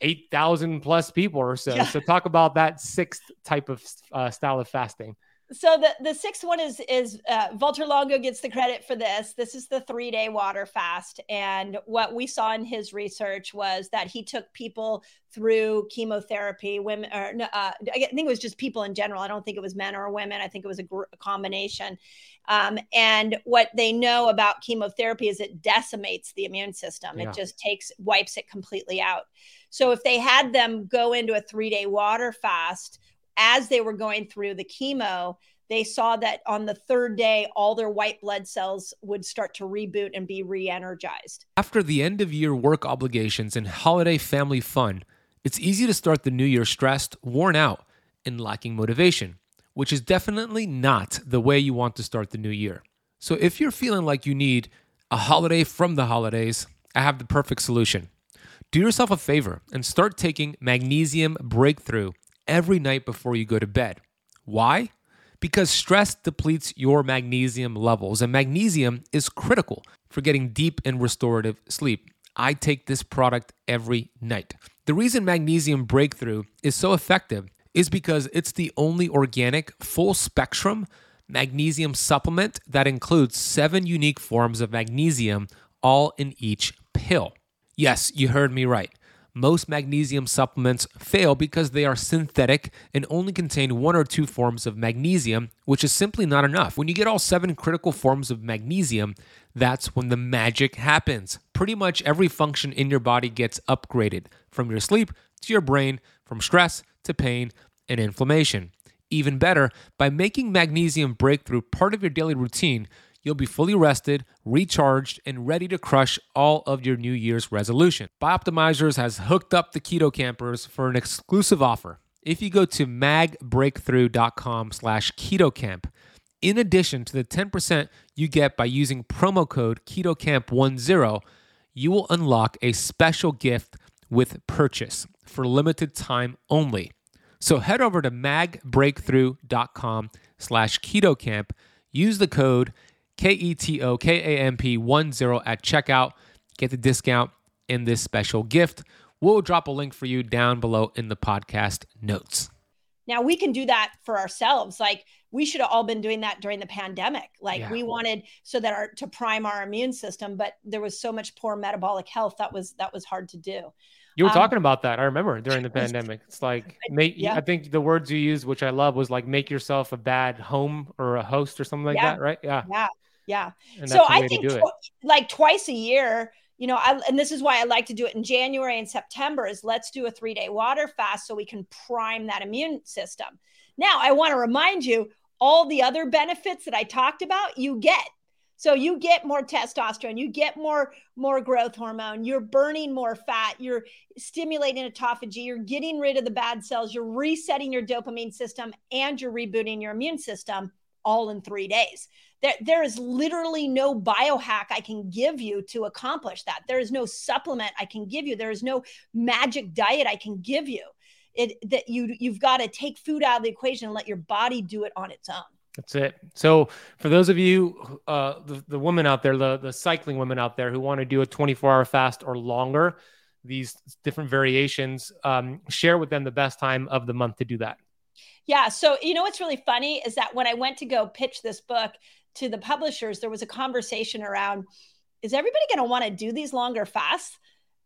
8,000 plus people or so. Yeah. So talk about that sixth type of uh, style of fasting. So the the sixth one is is uh, Valter Longo gets the credit for this. This is the three day water fast, and what we saw in his research was that he took people through chemotherapy. Women, or no, uh, I think it was just people in general. I don't think it was men or women. I think it was a, gr- a combination. Um, and what they know about chemotherapy is it decimates the immune system. Yeah. It just takes wipes it completely out. So if they had them go into a three day water fast as they were going through the chemo, they saw that on the third day, all their white blood cells would start to reboot and be re energized. After the end of year work obligations and holiday family fun, it's easy to start the new year stressed, worn out, and lacking motivation, which is definitely not the way you want to start the new year. So if you're feeling like you need a holiday from the holidays, I have the perfect solution. Do yourself a favor and start taking Magnesium Breakthrough every night before you go to bed. Why? Because stress depletes your magnesium levels, and magnesium is critical for getting deep and restorative sleep. I take this product every night. The reason Magnesium Breakthrough is so effective is because it's the only organic, full spectrum magnesium supplement that includes seven unique forms of magnesium, all in each pill. Yes, you heard me right. Most magnesium supplements fail because they are synthetic and only contain one or two forms of magnesium, which is simply not enough. When you get all seven critical forms of magnesium, that's when the magic happens. Pretty much every function in your body gets upgraded from your sleep to your brain, from stress to pain and inflammation. Even better, by making magnesium breakthrough part of your daily routine, you'll be fully rested, recharged, and ready to crush all of your New Year's resolution. Bioptimizers has hooked up the Keto Kampers for an exclusive offer. If you go to magbreakthrough.com slash ketokamp, in addition to the 10% you get by using promo code KETOKAMP10, you will unlock a special gift with purchase for limited time only. So head over to magbreakthrough.com slash ketokamp, use the code K E T O K A M P 1 0 at checkout. Get the discount in this special gift. We'll drop a link for you down below in the podcast notes. Now we can do that for ourselves. Like we should have all been doing that during the pandemic. Like Yeah. we wanted so that our to prime our immune system, but there was so much poor metabolic health that was that was hard to do. You were Um, talking about that. I remember during the (laughs) pandemic. It's like (laughs) make. Yeah. I think the words you used, which I love, was like make yourself a bad home or a host or something like Yeah. that, right? Yeah. Yeah. Yeah. So I think to do it. tw- like twice a year, you know, I, and this is why I like to do it in January and September is let's do a three day water fast so we can prime that immune system. Now, I want to remind you all the other benefits that I talked about, you get. So you get more testosterone, you get more more growth hormone, you're burning more fat, you're stimulating autophagy, you're getting rid of the bad cells, you're resetting your dopamine system and you're rebooting your immune system all in 3 days. There, there is literally no biohack I can give you to accomplish that. There is no supplement I can give you. There is no magic diet I can give you. It that you you've got to take food out of the equation and let your body do it on its own. That's it. So for those of you, uh, the, the women out there, the, the cycling women out there who want to do a 24 hour fast or longer, these different variations, um, share with them the best time of the month to do that. Yeah. So, you know what's really funny is that when I went to go pitch this book to the publishers, there was a conversation around is everybody going to want to do these longer fasts?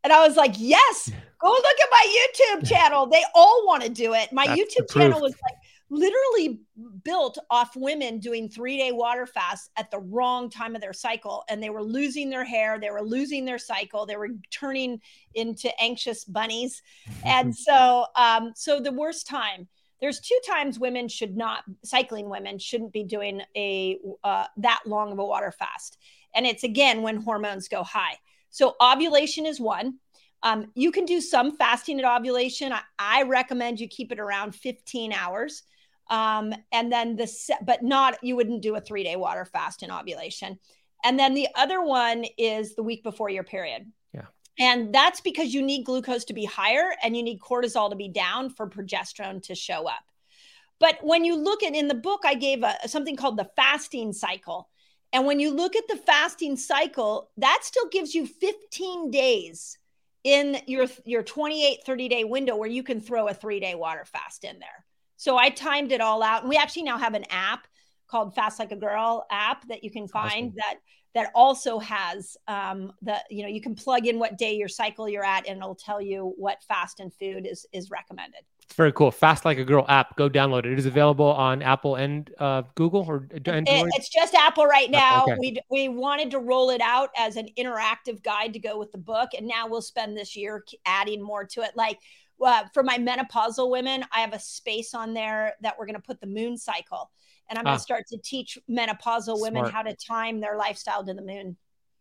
And I was like, yes, (laughs) go look at my YouTube channel. They all want to do it. My That's YouTube channel was like literally built off women doing three day water fasts at the wrong time of their cycle. And they were losing their hair, they were losing their cycle, they were turning into anxious bunnies. And (laughs) so, um, so the worst time there's two times women should not cycling women shouldn't be doing a uh, that long of a water fast. And it's again when hormones go high. So ovulation is one. Um, you can do some fasting at ovulation. I, I recommend you keep it around 15 hours. Um, and then the but not you wouldn't do a three day water fast in ovulation. And then the other one is the week before your period. And that's because you need glucose to be higher and you need cortisol to be down for progesterone to show up. But when you look at in the book, I gave a, something called the fasting cycle. And when you look at the fasting cycle, that still gives you 15 days in your, your 28, 30 day window where you can throw a three day water fast in there. So I timed it all out. And we actually now have an app called Fast Like a Girl app that you can find Awesome. that that also has um, the you know you can plug in what day your cycle you're at and it'll tell you what fast and food is is recommended It's very cool. Fast Like a Girl app. Go download it. It is available on Apple and uh, Google or Android. It- it's just apple right now okay. we we wanted to roll it out as an interactive guide to go with the book and now we'll spend this year adding more to it like uh, for my menopausal women, I have a space on there that we're going to put the moon cycle. And I'm going to ah. start to teach menopausal Smart. women how to time their lifestyle to the moon.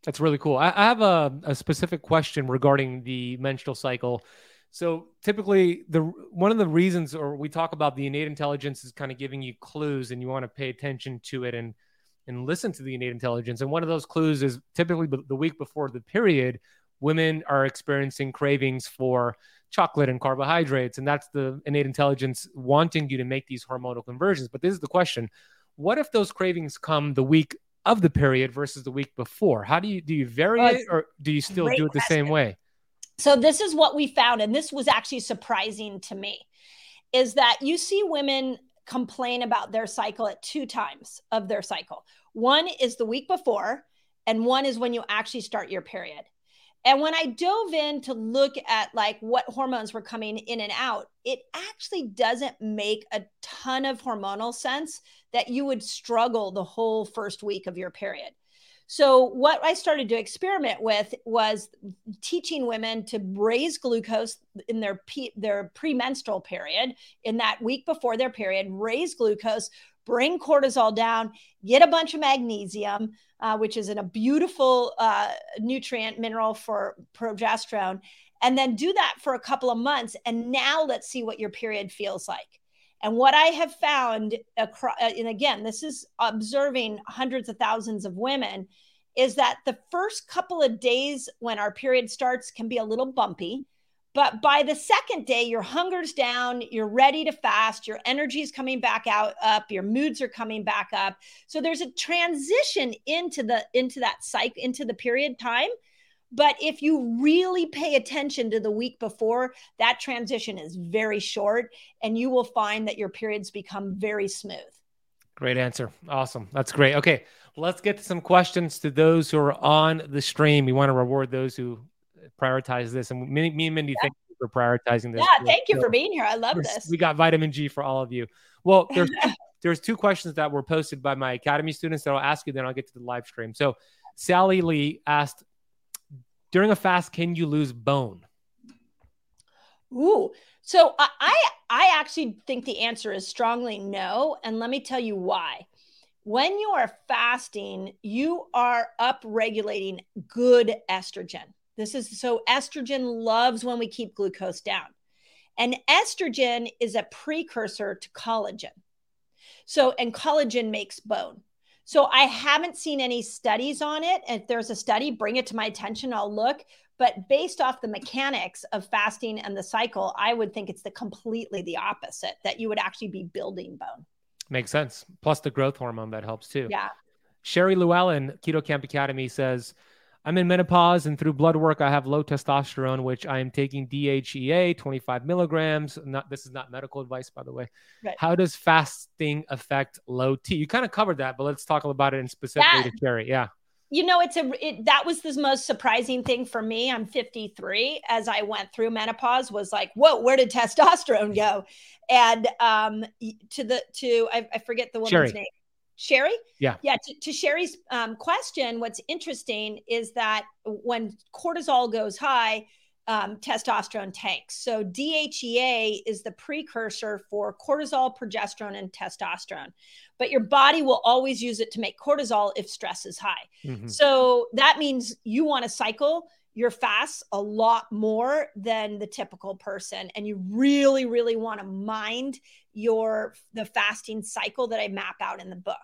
That's really cool. I, I have a, a specific question regarding the menstrual cycle. So typically, the one of the reasons, or we talk about the innate intelligence, is kind of giving you clues, and you want to pay attention to it and and listen to the innate intelligence. And one of those clues is typically the week before the period, women are experiencing cravings for chocolate and carbohydrates. And that's the innate intelligence wanting you to make these hormonal conversions. But this is the question what if those cravings come the week of the period versus the week before? How do you do you vary uh, it or do you still do it the question. same way? So this is what we found, and this was actually surprising to me, is that you see women complain about their cycle at two times of their cycle. One is the week before, and one is when you actually start your period. And when I dove in to look at like what hormones were coming in and out, it actually doesn't make a ton of hormonal sense that you would struggle the whole first week of your period. So what I started to experiment with was teaching women to raise glucose in their pe- their premenstrual period in that week before their period, raise glucose, bring cortisol down, get a bunch of magnesium, uh, which is in a beautiful uh, nutrient mineral for progesterone, and then do that for a couple of months. And now let's see what your period feels like. And what I have found, across, uh, and again, this is observing hundreds of thousands of women, is that the first couple of days when our period starts can be a little bumpy. But by the second day, your hunger's down, you're ready to fast, your energy is coming back out up, your moods are coming back up. So there's a transition into the into that cycle, into the period time. But if you really pay attention to the week before, that transition is very short, and you will find that your periods become very smooth. Great answer. Awesome. That's great. Okay, let's get to some questions to those who are on the stream. We want to reward those who prioritize this. And me, me and Mindy, yeah. thank you for prioritizing this. Yeah, thank you for being here. I love this. We got vitamin G for all of you. Well, there's (laughs) there's two questions that were posted by my academy students that I'll ask you, then I'll get to the live stream. So Sally Lee asked, during a fast, can you lose bone? Ooh, so I I actually think the answer is strongly no, and let me tell you why. When you are fasting, you are upregulating good estrogen. This is so estrogen loves when we keep glucose down. And estrogen is a precursor to collagen. So, and collagen makes bone. So, I haven't seen any studies on it. If there's a study, bring it to my attention. I'll look. But based off the mechanics of fasting and the cycle, I would think it's the completely the opposite that you would actually be building bone. Makes sense. Plus the growth hormone that helps too. Yeah. Sherry Llewellyn, Keto Kamp Academy says, I'm in menopause and through blood work, I have low testosterone, which I am taking DHEA 25 milligrams. Not this is not medical advice, by the way. Right. How does fasting affect low T? You kind of covered that, but let's talk about it in specifically that, to Sherry. Yeah. You know, it's a it, that was the most surprising thing for me. I'm 53. As I went through menopause, was like, whoa, where did (laughs) testosterone go? And um, to the to I, I forget the woman's Sherry. name. Sherry? Yeah. Yeah. To, to Sherry's um, question, what's interesting is that when cortisol goes high, um, testosterone tanks. So DHEA is the precursor for cortisol, progesterone, and testosterone. But your body will always use it to make cortisol if stress is high. Mm-hmm. So that means you want to cycle your fasts a lot more than the typical person and you really really want to mind your the fasting cycle that i map out in the book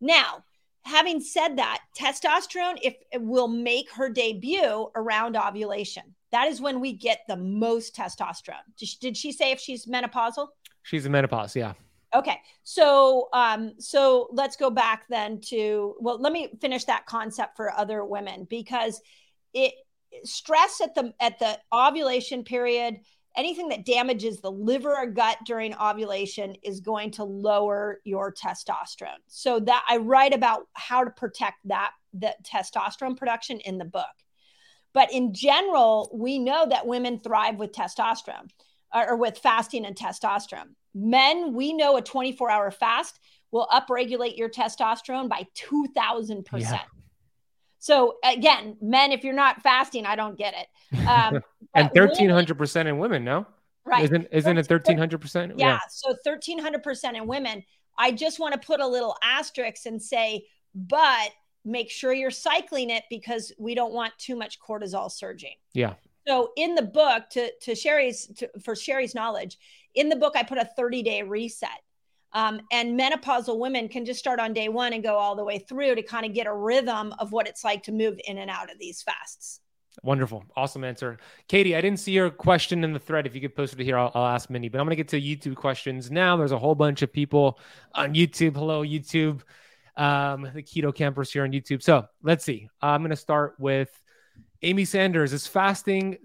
now, having said that, testosterone if it will make her debut around ovulation. That is when we get the most testosterone. Did she, did she say if she's menopausal? She's in menopause, yeah. Okay. So um so let's go back then to well let me finish that concept for other women because it stress at the at the ovulation period anything that damages the liver or gut during ovulation is going to lower your testosterone. So that I write about how to protect that the testosterone production in the book. But in general, we know that women thrive with testosterone or, or with fasting and testosterone. Men, we know a 24 hour fast will upregulate your testosterone by 2000%. Yeah. So again, men, if you're not fasting, I don't get it. (laughs) Um, and thirteen hundred percent in women, no. Right. Isn't isn't it thirteen hundred percent? Yeah. So thirteen hundred percent in women. I just want to put a little asterisk and say, but make sure you're cycling it because we don't want too much cortisol surging. Yeah. So in the book, to to Sherry's to, for Sherry's knowledge, in the book I put a 30 day reset. Um, and menopausal women can just start on day one and go all the way through to kind of get a rhythm of what it's like to move in and out of these fasts. Wonderful. Awesome answer. Katie, I didn't see your question in the thread. If you could post it here, I'll, I'll ask Mindy, but I'm going to get to YouTube questions now. There's a whole bunch of people on YouTube. Hello, YouTube. Um, the Keto Kampers here on YouTube. So let's see. I'm going to start with Amy Sanders. Is fasting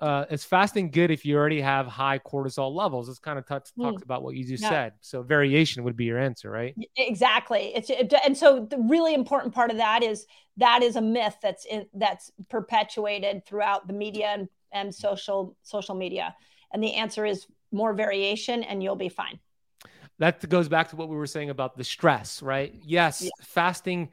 uh, is fasting good if you already have high cortisol levels? This kind of t- talks mm. about what you just yeah. said. So variation would be your answer, right? Exactly. It's it, and so the really important part of that is that is a myth that's in that's perpetuated throughout the media and, and social social media. And the answer is more variation, and you'll be fine. That goes back to what we were saying about the stress, right? Yes, yeah. fasting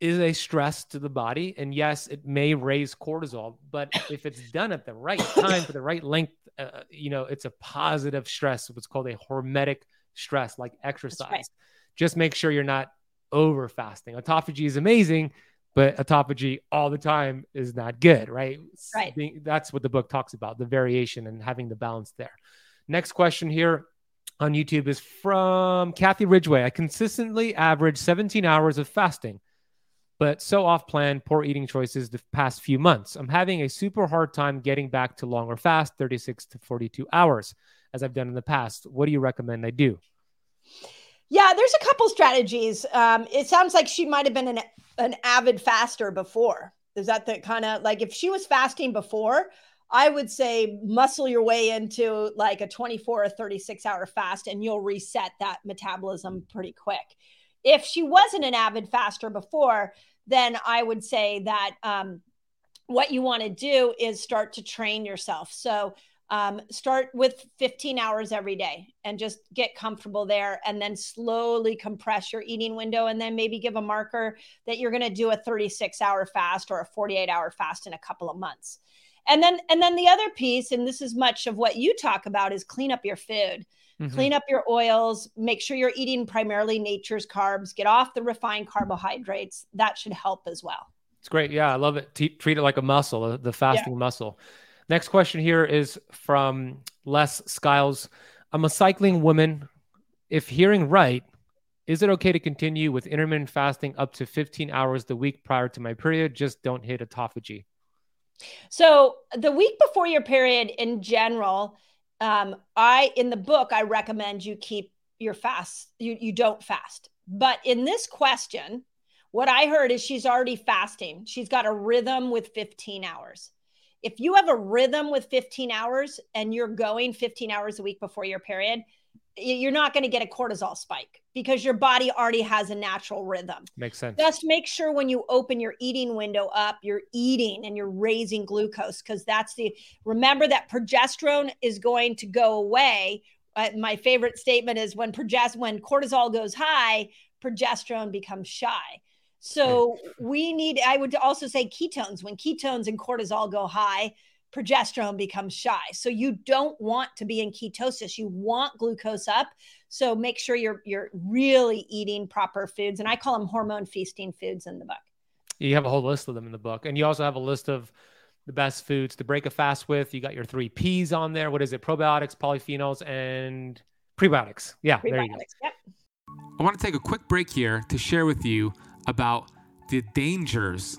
is a stress to the body. And yes, it may raise cortisol, but if it's (coughs) done at the right time for the right length, uh, you know, it's a positive stress, what's called a hormetic stress, like exercise. Right. Just make sure you're not over fasting. Autophagy is amazing, but autophagy all the time is not good, right? Right. That's what the book talks about the variation and having the balance there. Next question here on YouTube is from Kathy Ridgway. I consistently average 17 hours of fasting but so off plan, poor eating choices the past few months. I'm having a super hard time getting back to longer fast, 36 to 42 hours, as I've done in the past. What do you recommend I do? Yeah, there's a couple strategies. Um, it sounds like she might have been an, an avid faster before. Is that the kind of like if she was fasting before, I would say muscle your way into like a 24 or 36 hour fast and you'll reset that metabolism pretty quick. If she wasn't an avid faster before, then I would say that um, what you want to do is start to train yourself. So um, start with 15 hours every day and just get comfortable there and then slowly compress your eating window and then maybe give a marker that you're going to do a 36 hour fast or a 48 hour fast in a couple of months and then and then the other piece and this is much of what you talk about is clean up your food mm-hmm. clean up your oils, make sure you're eating primarily nature's carbs, get off the refined carbohydrates. That should help as well. It's great. Yeah, I love it. T- treat it like a muscle, the fasting yeah. muscle. Next question here is from Les Skiles. I'm a cycling woman. If hearing right, is it okay to continue with intermittent fasting up to 15 hours the week prior to my period? Just don't hit autophagy. So, the week before your period in general, um, I in the book I recommend you keep your fast. You you don't fast. But in this question, what I heard is she's already fasting. She's got a rhythm with 15 hours. If you have a rhythm with 15 hours and you're going 15 hours a week before your period, you're not going to get a cortisol spike because your body already has a natural rhythm. Makes sense. Just make sure when you open your eating window up, you're eating and you're raising glucose because that's the remember that progesterone is going to go away. Uh, my favorite statement is when progest when cortisol goes high, progesterone becomes shy. So we need I would also say ketones when ketones and cortisol go high, progesterone becomes shy. So you don't want to be in ketosis. You want glucose up. So make sure you're you're really eating proper foods and I call them hormone feasting foods in the book. You have a whole list of them in the book. And you also have a list of the best foods to break a fast with. You got your 3 Ps on there. What is it? Probiotics, polyphenols and prebiotics. Yeah, prebiotics. there you go. Yep. I want to take a quick break here to share with you about the dangers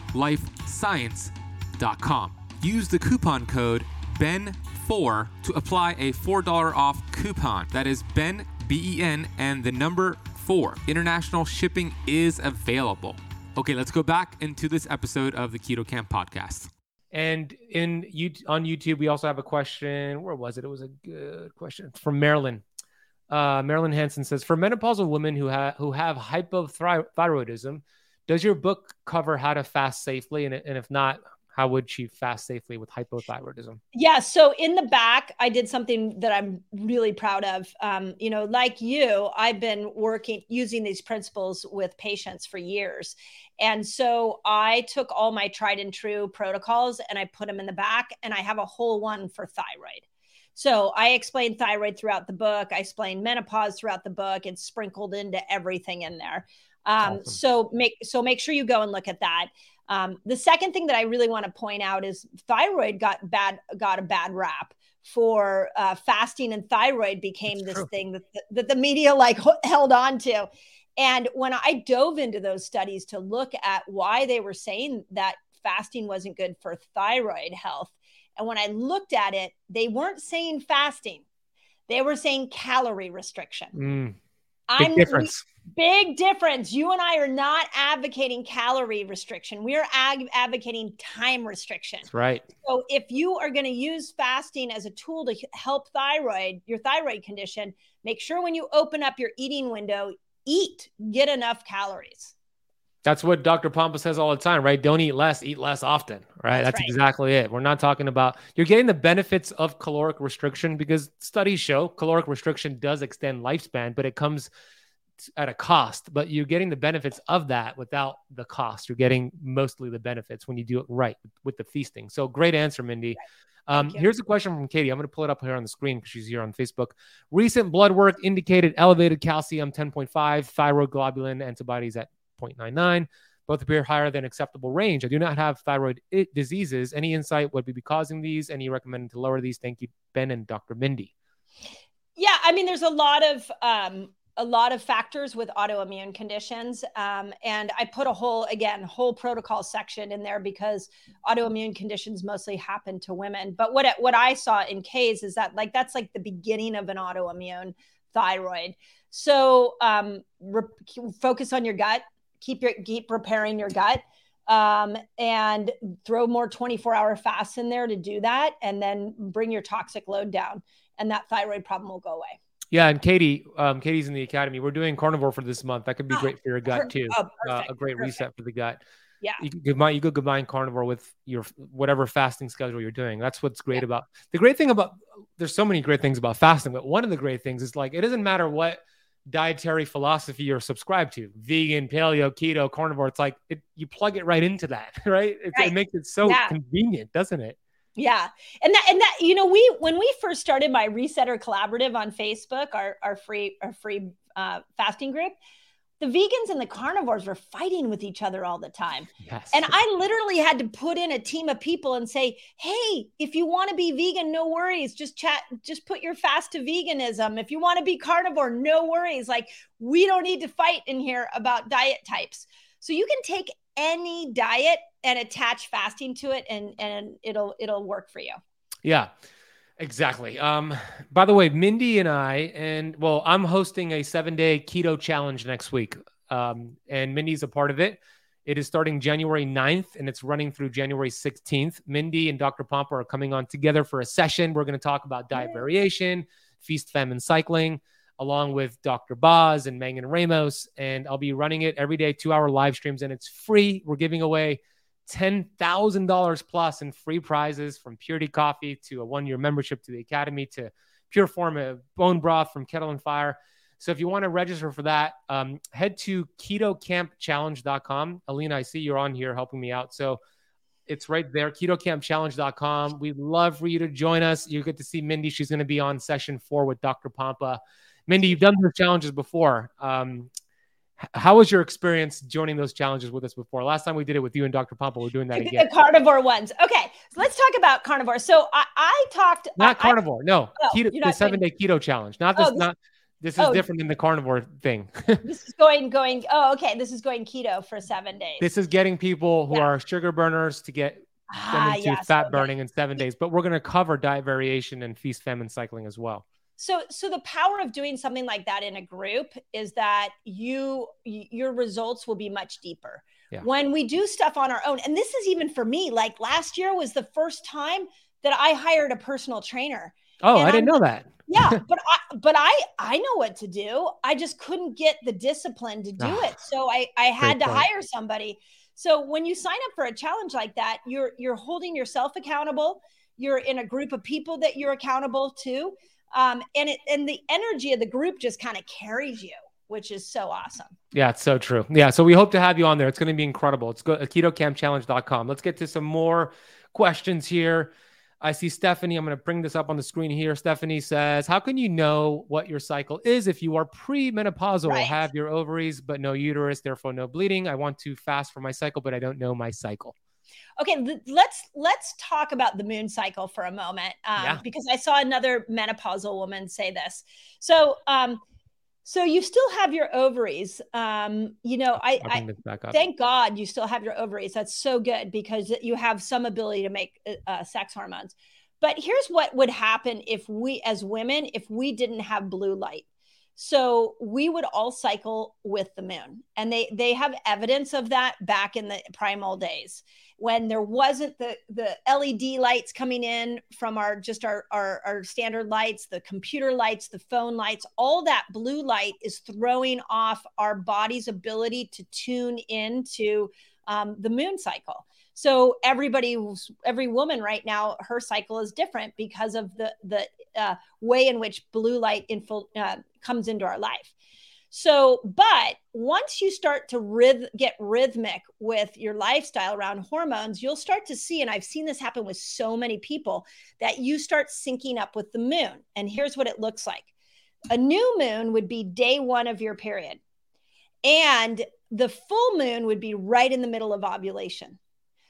purelifescience.com. Use the coupon code BEN4 to apply a $4 off coupon. That is BEN, B E N, and the number 4. International shipping is available. Okay, let's go back into this episode of the Keto Kamp podcast. And in you on YouTube, we also have a question. Where was it? It was a good question from Marilyn. Uh, Marilyn Hanson says, for menopausal women who have who have hypothyroidism, does your book cover how to fast safely? And, and if not, how would she fast safely with hypothyroidism? Yeah. So in the back, I did something that I'm really proud of. Um, you know, like you, I've been working using these principles with patients for years. And so I took all my tried and true protocols and I put them in the back, and I have a whole one for thyroid. So I explain thyroid throughout the book. I explain menopause throughout the book. It's sprinkled into everything in there. Um, awesome. So make so make sure you go and look at that. Um, the second thing that I really want to point out is thyroid got bad got a bad rap for uh, fasting and thyroid became That's this true. thing that the, that the media like (laughs) held on to. And when I dove into those studies to look at why they were saying that fasting wasn't good for thyroid health, and when I looked at it, they weren't saying fasting; they were saying calorie restriction. Mm. Big I'm difference. Big difference. You and I are not advocating calorie restriction. We are ag- advocating time restriction. That's right. So if you are going to use fasting as a tool to help thyroid, your thyroid condition, make sure when you open up your eating window, eat, get enough calories. That's what Dr. Pompa says all the time, right? Don't eat less, eat less often, right? That's, That's right. exactly it. We're not talking about you're getting the benefits of caloric restriction because studies show caloric restriction does extend lifespan, but it comes at a cost. But you're getting the benefits of that without the cost. You're getting mostly the benefits when you do it right with the feasting. So great answer, Mindy. Um, here's a question from Katie. I'm going to pull it up here on the screen because she's here on Facebook. Recent blood work indicated elevated calcium 10.5, thyroid globulin antibodies at 0.99. Both appear higher than acceptable range. I do not have thyroid diseases. Any insight what would be causing these? Any recommended to lower these? Thank you, Ben and Dr. Mindy. Yeah, I mean, there's a lot of um, a lot of factors with autoimmune conditions, um, and I put a whole again whole protocol section in there because autoimmune conditions mostly happen to women. But what what I saw in K's is that like that's like the beginning of an autoimmune thyroid. So um, re- focus on your gut keep your keep repairing your gut um, and throw more 24 hour fasts in there to do that and then bring your toxic load down and that thyroid problem will go away. Yeah and katie um, katie's in the academy. We're doing carnivore for this month. That could be oh, great for your gut too. oh, uh, a great perfect. reset for the gut. Yeah. You could combine you could combine carnivore with your whatever fasting schedule you're doing. That's what's great yeah. about the great thing about there's so many great things about fasting but one of the great things is like it doesn't matter what dietary philosophy you're subscribed to. Vegan paleo keto carnivore. It's like it, you plug it right into that (laughs) right? It, right. it makes it so yeah. convenient doesn't it? Yeah. And that and that you know we when we first started my resetter collaborative on facebook our, our free our free uh, fasting group the vegans and the carnivores were fighting with each other all the time. Yes. And I literally had to put in a team of people and say, "Hey, if you want to be vegan, no worries. Just chat just put your fast to veganism. If you want to be carnivore, no worries. Like we don't need to fight in here about diet types." So you can take any diet and attach fasting to it and and it'll it'll work for you. Yeah. Exactly. Um, by the way, Mindy and I, and well, I'm hosting a seven day keto challenge next week. Um, and Mindy's a part of it. It is starting January 9th and it's running through January 16th. Mindy and Dr. Pompa are coming on together for a session. We're going to talk about diet variation, feast, famine, cycling, along with Dr. Boz and Megan Ramos. And I'll be running it every day, two hour live streams, and it's free. We're giving away $10,000 plus in free prizes from Purity Coffee to a one year membership to the Academy to pure form of bone broth from Kettle and Fire. So if you want to register for that, um, head to ketokampchallenge.com. Alina, I see you're on here helping me out. So it's right there, ketokampchallenge.com. We'd love for you to join us. You get to see Mindy. She's going to be on session four with Dr. Pompa. Mindy, you've done those challenges before. Um, how was your experience joining those challenges with us before? Last time we did it with you and Dr. Pompa. We're doing that again. The carnivore ones. Okay, so let's talk about carnivore. So I, I talked. Not I, carnivore. No, oh, keto, the seven day keto challenge. Not this. Oh, this not this is oh, different than the carnivore thing. (laughs) this is going going. Oh, okay. This is going keto for seven days. This is getting people who yeah. are sugar burners to get ah, them into fat burning in seven days. But we're going to cover diet variation and feast famine cycling as well. So, so the power of doing something like that in a group is that you your results will be much deeper. Yeah. When we do stuff on our own, and this is even for me. Like last year was the first time that I hired a personal trainer. Oh, I didn't I'm, know that (laughs) yeah but i but i i know what to do i just couldn't get the discipline to do ah, it so i i had to point. hire somebody so when you sign up for a challenge like that you're you're holding yourself accountable you're in a group of people that you're accountable to um, and it and the energy of the group just kind of carries you which is so awesome. Yeah, it's so true. Yeah, so we hope to have you on there. It's going to be incredible. It's go ketokampchallenge.com. Let's get to some more questions here. I see Stephanie. I'm going to bring this up on the screen here. Stephanie says, How can you know what your cycle is if you are premenopausal, right. have your ovaries, but no uterus, therefore no bleeding? I want to fast for my cycle, but I don't know my cycle. Okay, let's let's talk about the moon cycle for a moment um, yeah. because I saw another menopausal woman say this. So, um, so you still have your ovaries. Um, you know, I, I thank God you still have your ovaries. That's so good because you have some ability to make uh, uh, sex hormones. But here's what would happen if we, as women, if we didn't have blue light. So we would all cycle with the moon, and they they have evidence of that back in the primal days when there wasn't the the LED lights coming in from our just our, our, our standard lights, the computer lights, the phone lights, all that blue light is throwing off our body's ability to tune into um, the moon cycle. So everybody, every woman right now, her cycle is different because of the the uh, way in which blue light infil- uh, comes into our life. So, but once you start to ryth- get rhythmic with your lifestyle around hormones, you'll start to see, and I've seen this happen with so many people, that you start syncing up with the moon. And here's what it looks like a new moon would be day one of your period, and the full moon would be right in the middle of ovulation.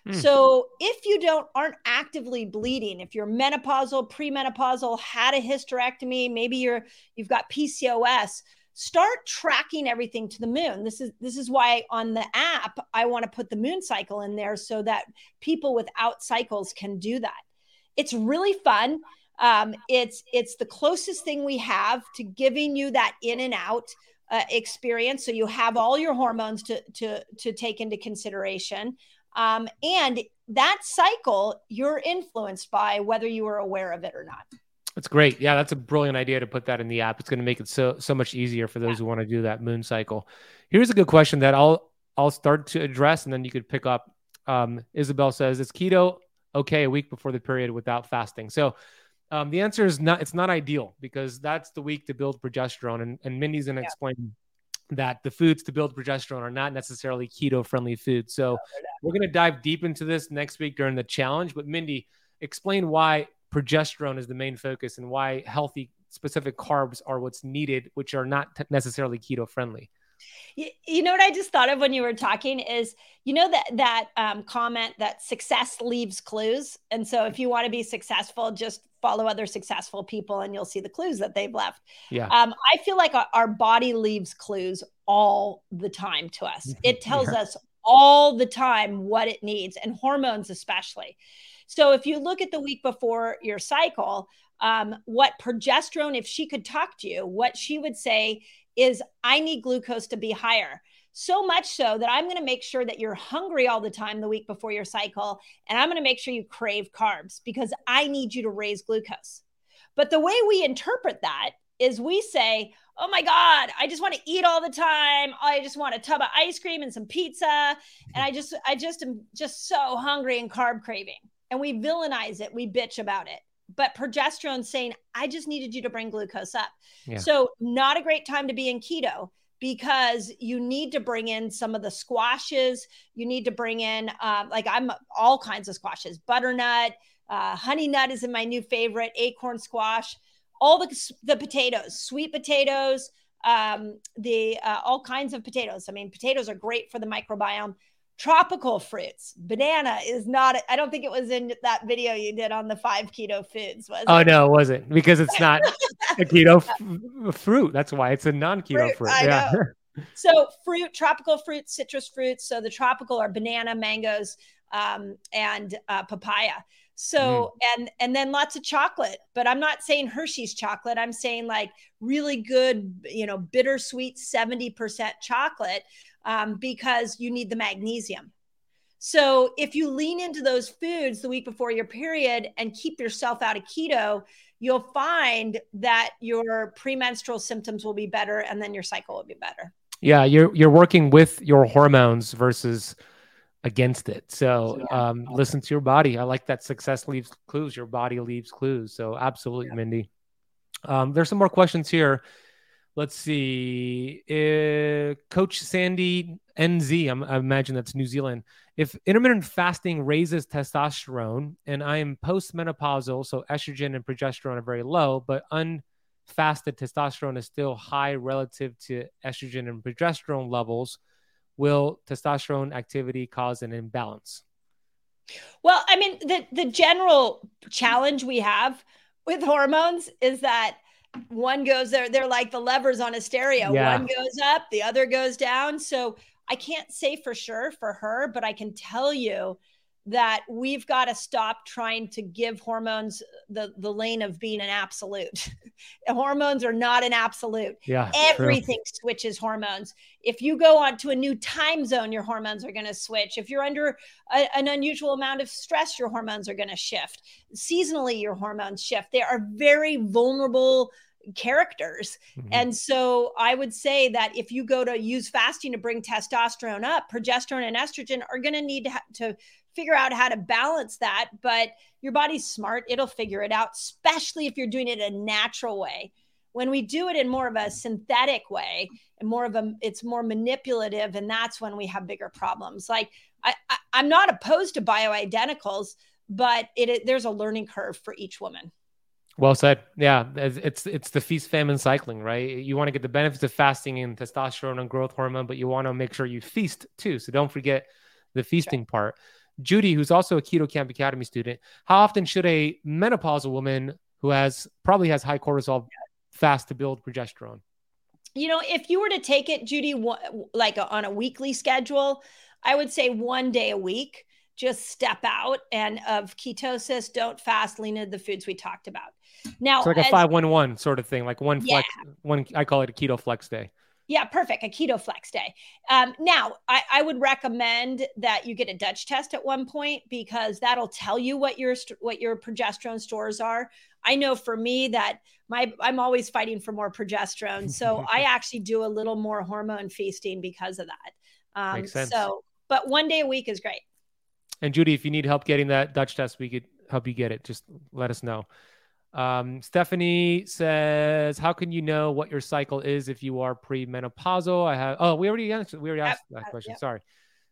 Hmm. So if you don't aren't actively bleeding, if you're menopausal, premenopausal, had a hysterectomy, maybe you're you've got PCOS, start tracking everything to the moon. This is this is why on the app i want to put the moon cycle in there so that people without cycles can do that. It's really fun. Um, it's it's the closest thing we have to giving you that in and out uh, experience. So you have all your hormones to to to take into consideration. Um, and that cycle you're influenced by whether you are aware of it or not that's great. Yeah, that's a brilliant idea to put that in the app. It's going to make it so so much easier for those who want to do that moon cycle. Here's a good question that I'll I'll start to address, and then you could pick up. Um, Isabel says, "Is keto okay a week before the period without fasting?" So um, the answer is not. It's not ideal because that's the week to build progesterone, and, and Mindy's going to yeah. explain that the foods to build progesterone are not necessarily keto friendly foods. So we're going to dive deep into this next week during the challenge. But Mindy, explain why progesterone is the main focus and why healthy specific carbs are what's needed, which are not t- necessarily keto friendly. You, you, know what I just thought of when you were talking is, you know that that um, comment that success leaves clues, and so if you want to be successful, just follow other successful people, and you'll see the clues that they've left. Yeah. Um, I feel like our, body leaves clues all the time to us. It tells yeah. us all the time what it needs, and hormones especially. So if you look at the week before your cycle, um, what progesterone, if she could talk to you, what she would say is, I need glucose to be higher. So much so that I'm going to make sure that you're hungry all the time the week before your cycle. And I'm going to make sure you crave carbs because I need you to raise glucose. But the way we interpret that is we say, oh my God, I just want to eat all the time. I just want a tub of ice cream and some pizza. And I just, I just am just so hungry and carb craving and we villainize it, we bitch about it. but progesterone saying, I just needed you to bring glucose up. Yeah. So, not a great time to be in keto because you need to bring in some of the squashes. You need to bring in, um, like, I'm all kinds of squashes, butternut, uh, honey nut is in my new favorite, acorn squash, all the, the potatoes, sweet potatoes, um, the uh, all kinds of potatoes. I mean, potatoes are great for the microbiome tropical fruits. Banana is not, I don't think it was in that video you did on the five keto foods, was Oh, it? no, it wasn't because it's not (laughs) a keto f- fruit. That's why it's a non keto fruit. Fruit, yeah. (laughs) So, fruit, tropical fruits, citrus fruits. So, the tropical are banana, mangoes, um, and uh, papaya. So, and and then lots of chocolate. But I'm not saying Hershey's chocolate. I'm saying like really good, you know, bittersweet 70% chocolate um, because you need the magnesium. So if you lean into those foods the week before your period and keep yourself out of keto, you'll find that your premenstrual symptoms will be better and then your cycle will be better. Yeah, you're you're working with your hormones versus against it. So um, listen to your body. I like that success leaves clues. Your body leaves clues. So absolutely, yeah. Mindy. Um, there's some more questions here. Let's see. Uh, Coach Sandy NZ, I'm, I imagine that's New Zealand. If intermittent fasting raises testosterone and I am postmenopausal, so estrogen and progesterone are very low, but unfasted testosterone is still high relative to estrogen and progesterone levels, will testosterone activity cause an imbalance? Well, I mean, the, the general challenge we have with hormones is that one goes there they're like the levers on a stereo yeah. one goes up the other goes down so i can't say for sure for her but i can tell you that we've got to stop trying to give hormones the the lane of being an absolute (laughs) hormones are not an absolute yeah everything true. switches hormones if you go on to a new time zone your hormones are going to switch if you're under a, an unusual amount of stress your hormones are going to shift seasonally your hormones shift they are very vulnerable characters. Mm-hmm. And so I would say that if you go to use fasting to bring testosterone up, progesterone and estrogen are going to need to, ha- to figure out how to balance that. But your body's smart, it'll figure it out, especially if you're doing it a natural way. When we do it in more of a synthetic way and more of a, it's more manipulative, and that's when we have bigger problems. Like I, I I'm not opposed to bioidenticals, but it, it there's a learning curve for each woman. Well said. Yeah, it's it's the feast famine cycling, right? You want to get the benefits of fasting and testosterone and growth hormone, but you want to make sure you feast too. So don't forget the feasting part. Judy, who's also a Keto Kamp Academy student, how often should a menopausal woman who has probably has high cortisol fast to build progesterone? You know, if you were to take it, Judy, like uh, on a weekly schedule, I would say one day a week. Just step out and of ketosis, don't fast, lean into the foods we talked about. Now, it's like a five one one sort of thing, like one flex, yeah. one I call it a keto flex day. Yeah, perfect. A keto flex day. Um, now, I, I, would recommend that you get a Dutch test at one point because that'll tell you what your what your progesterone stores are. I know for me that my I'm always fighting for more progesterone, so I (laughs) actually do a little more hormone feasting because of that. Um, Makes sense. So, but one day a week is great. And Judy, if you need help getting that Dutch test, we could help you get it. Just let us know. Um, Stephanie says, "How can you know what your cycle is if you are premenopausal?" I have. Oh, we already answered. We already asked that question. Sorry.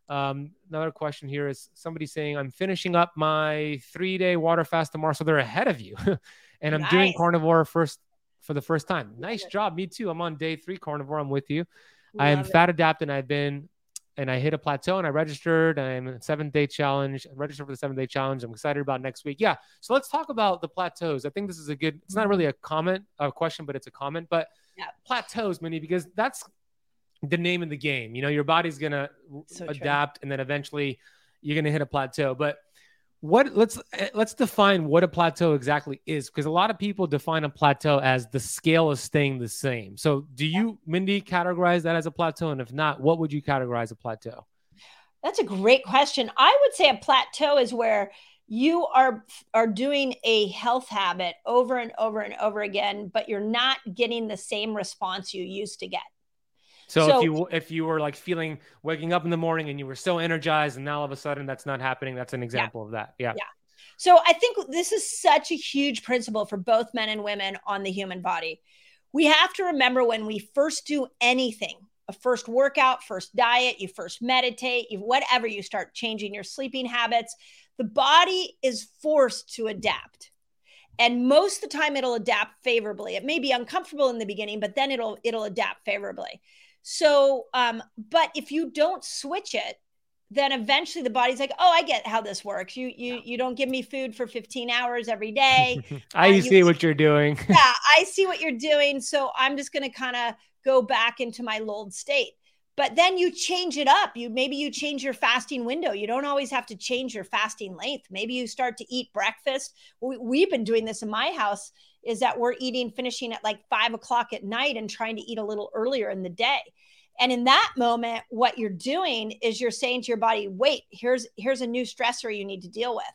Um, another question here is somebody saying, "I'm finishing up my three-day water fast tomorrow, so they're ahead of you, (laughs) and I'm nice. doing carnivore first for the first time. Nice job. Me too. I'm on day three carnivore. I'm with you. Love I am fat adapted. I've been and I hit a plateau and I registered. I'm a seven day challenge. I registered for the seven day challenge. I'm excited about next week. Yeah. So let's talk about the plateaus. I think this is a good, it's not mm-hmm. really a comment, a question, but it's a comment. But yeah. plateaus, Mindy, because that's the name of the game. You know, your body's going to so adapt true. and then eventually you're going to hit a plateau. But what let's eh, let's define what a plateau exactly is because a lot of people define a plateau as the scale is staying the same. So do you mindy categorize that as a plateau? And if not what would you categorize a plateau? That's a great question. I would say a plateau is where you are are doing a health habit over and over and over again but you're not getting the same response you used to get so, so, if you if you were like feeling waking up in the morning and you were so energized and now all of a sudden that's not happening, that's an example yeah, of that. Yeah. Yeah. So I think this is such a huge principle for both men and women on the human body. We have to remember when we first do anything, a first workout, first diet, you first meditate, you whatever, you start changing your sleeping habits, the body is forced to adapt. And most of the time it'll adapt favorably. It may be uncomfortable in the beginning, but then it'll it'll adapt favorably. So um but if you don't switch it, then eventually the body's like, "Oh, I get how this works. You you you don't give me food for 15 hours every day. (laughs) I uh, see you, what you're doing. (laughs) yeah, I see what you're doing, so I'm just going to kind of go back into my lulled state. But then you change it up. You maybe you change your fasting window. You don't always have to change your fasting length. Maybe you start to eat breakfast. We, we've been doing this in my house. Is that we're eating, finishing at like five o'clock at night, and trying to eat a little earlier in the day. And in that moment what you're doing is you're saying to your body wait here's here's a new stressor you need to deal with.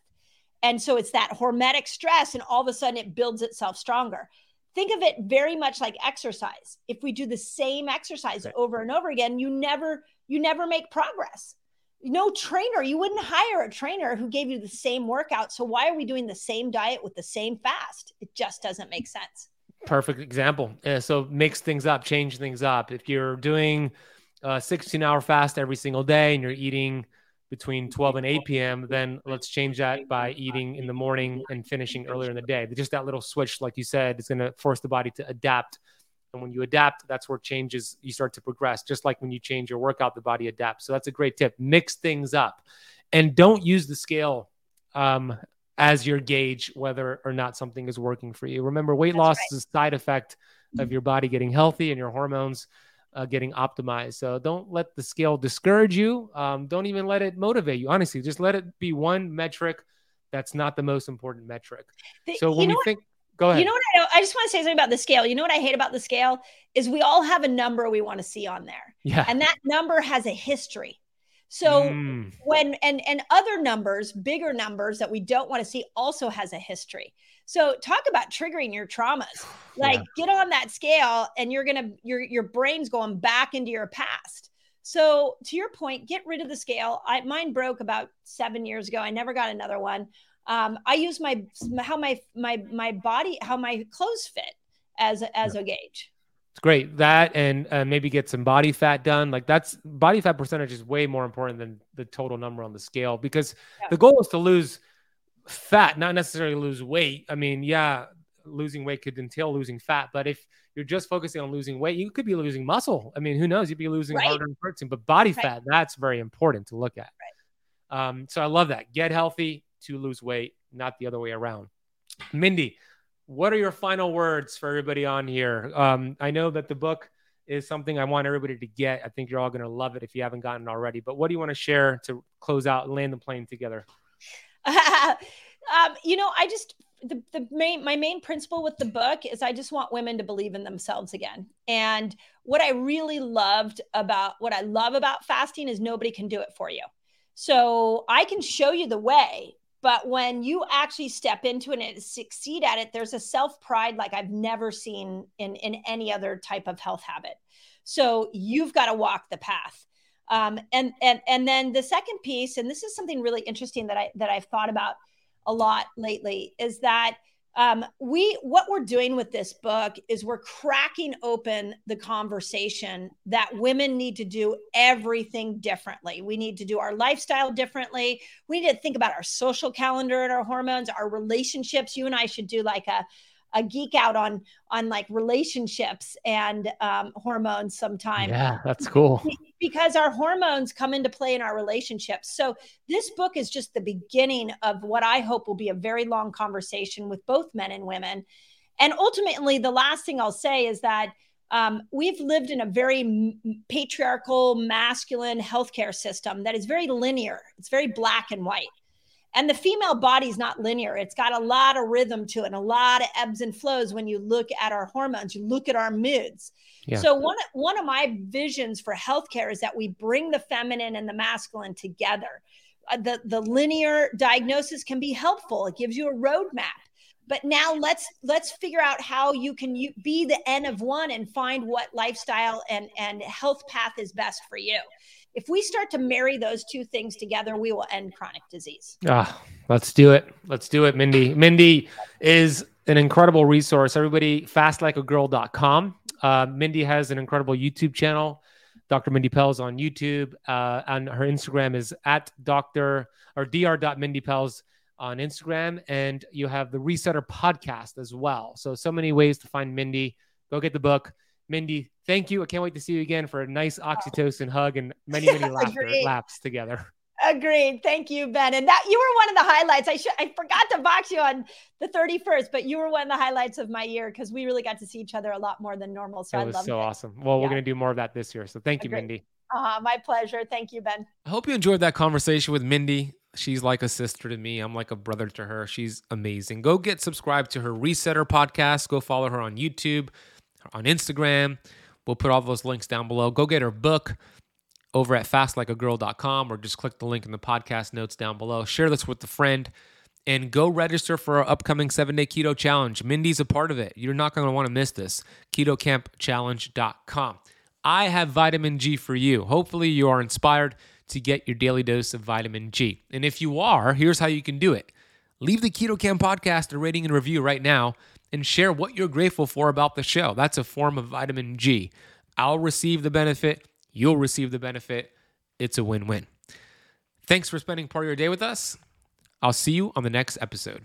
And so it's that hormetic stress and all of a sudden it builds itself stronger. Think of it very much like exercise. If we do the same exercise over and over again you never you never make progress no trainer you wouldn't hire a trainer who gave you the same workout so why are we doing the same diet with the same fast it just doesn't make sense Perfect example. Uh, so mix things up, change things up. If you're doing a 16 hour fast every single day and you're eating between 12 and 8 p.m., then let's change that by eating in the morning and finishing earlier in the day. Just that little switch, like you said, is going to force the body to adapt. And when you adapt, that's where changes you start to progress. Just like when you change your workout, the body adapts. So that's a great tip. Mix things up and don't use the scale um, as your gauge whether or not something is working for you. Remember, weight That's loss right. is a side effect of your body getting healthy and your hormones uh, getting optimized. So don't let the scale discourage you. Um, don't even let it motivate you. Honestly, just let it be one metric that's not the most important metric. The, so when we think, go ahead. You know what I, know? I just want to say something about the scale. You know what I hate about the scale is we all have a number we want to see on there. Yeah. And that number has a history. So mm. when and and other numbers, bigger numbers that we don't want to see also has a history. So talk about triggering your traumas. (sighs) Like yeah. get on that scale and you're going to your your brain's going back into your past. So to your point, get rid of the scale. I mine broke about 7 years ago. I never got another one. Um, I use my how my my my body how my clothes fit as as yeah. a gauge. It's great that and uh, maybe get some body fat done. Like that's body fat percentage is way more important than the total number on the scale because yeah. the goal is to lose fat, not necessarily lose weight. I mean, yeah, losing weight could entail losing fat, but if you're just focusing on losing weight, you could be losing muscle. I mean, who knows? You'd be losing right. harder protein, but body right. fat, that's very important to look at. Right. Um, so I love that. Get healthy to lose weight, not the other way around. Mindy, what are your final words for everybody on here? Um, I know that the book is something I want everybody to get. I think you're all going to love it if you haven't gotten it already. But what do you want to share to close out and land the plane together? (laughs) um, you know, I just the, the main my main principle with the book is I just want women to believe in themselves again. And what I really loved about what I love about fasting is nobody can do it for you. So I can show you the way, but when you actually step into it and succeed at it, there's a self pride like I've never seen in, in any other type of health habit. So you've got to walk the path. Um, and and and then the second piece, and this is something really interesting that I that I've thought about a lot lately, is that um, we what we're doing with this book is we're cracking open the conversation that women need to do everything differently. We need to do our lifestyle differently. We need to think about our social calendar and our hormones our relationships. You and i should do like a a geek out on on like relationships and um, hormones sometimes. Yeah, that's cool. Because our hormones come into play in our relationships. So this book is just the beginning of what I hope will be a very long conversation with both men and women. And ultimately, the last thing I'll say is that um, we've lived in a very patriarchal, masculine healthcare system that is very linear. It's very black and white. And the female body is not linear. It's got a lot of rhythm to it and a lot of ebbs and flows when you look at our hormones, you look at our moods. Yeah. So one, one of my visions for healthcare is that we bring the feminine and the masculine together. Uh, the, the linear diagnosis can be helpful. It gives you a roadmap. But now let's let's figure out how you can you, be the N of one and find what lifestyle and, and health path is best for you if we start to marry those two things together, we will end chronic disease. Ah, let's do it. Let's do it, Mindy. Mindy is an incredible resource. Everybody, fastlikeagirl.com. Uh, Mindy has an incredible YouTube channel. Dr. Mindy Pelz on YouTube. Uh, and her Instagram is at Dr. or Dr. dr.mindypelz on Instagram. And you have the Resetter podcast as well. So, so many ways to find Mindy. Go get the book. Mindy, thank you. I can't wait to see you again for a nice oxytocin hug and many, many (laughs) laughter laps together. Agreed. Thank you, Ben. And that you were one of the highlights. I should I forgot to box you on the 31st, but you were one of the highlights of my year because we really got to see each other a lot more than normal. So that I was love so it. So awesome. Well, Yeah. we're gonna do more of that this year. So thank you, Mindy. Uh, my pleasure. Thank you, Ben. I hope you enjoyed that conversation with Mindy. She's like a sister to me. I'm like a brother to her. She's amazing. Go get subscribed to her Resetter podcast. Go follow her on YouTube, on Instagram. We'll put all those links down below. Go get her book over at fastlikeagirl.com or just click the link in the podcast notes down below. Share this with a friend and go register for our upcoming seven day keto challenge. Mindy's a part of it. You're not going to want to miss this. KetoKampChallenge.com. I have vitamin G for you. Hopefully, you are inspired to get your daily dose of vitamin G. And if you are, here's how you can do it leave the Keto Kamp podcast a rating and review right now and share what you're grateful for about the show. That's a form of vitamin G. I'll receive the benefit, you'll receive the benefit. It's a win win. Thanks for spending part of your day with us. I'll see you on the next episode.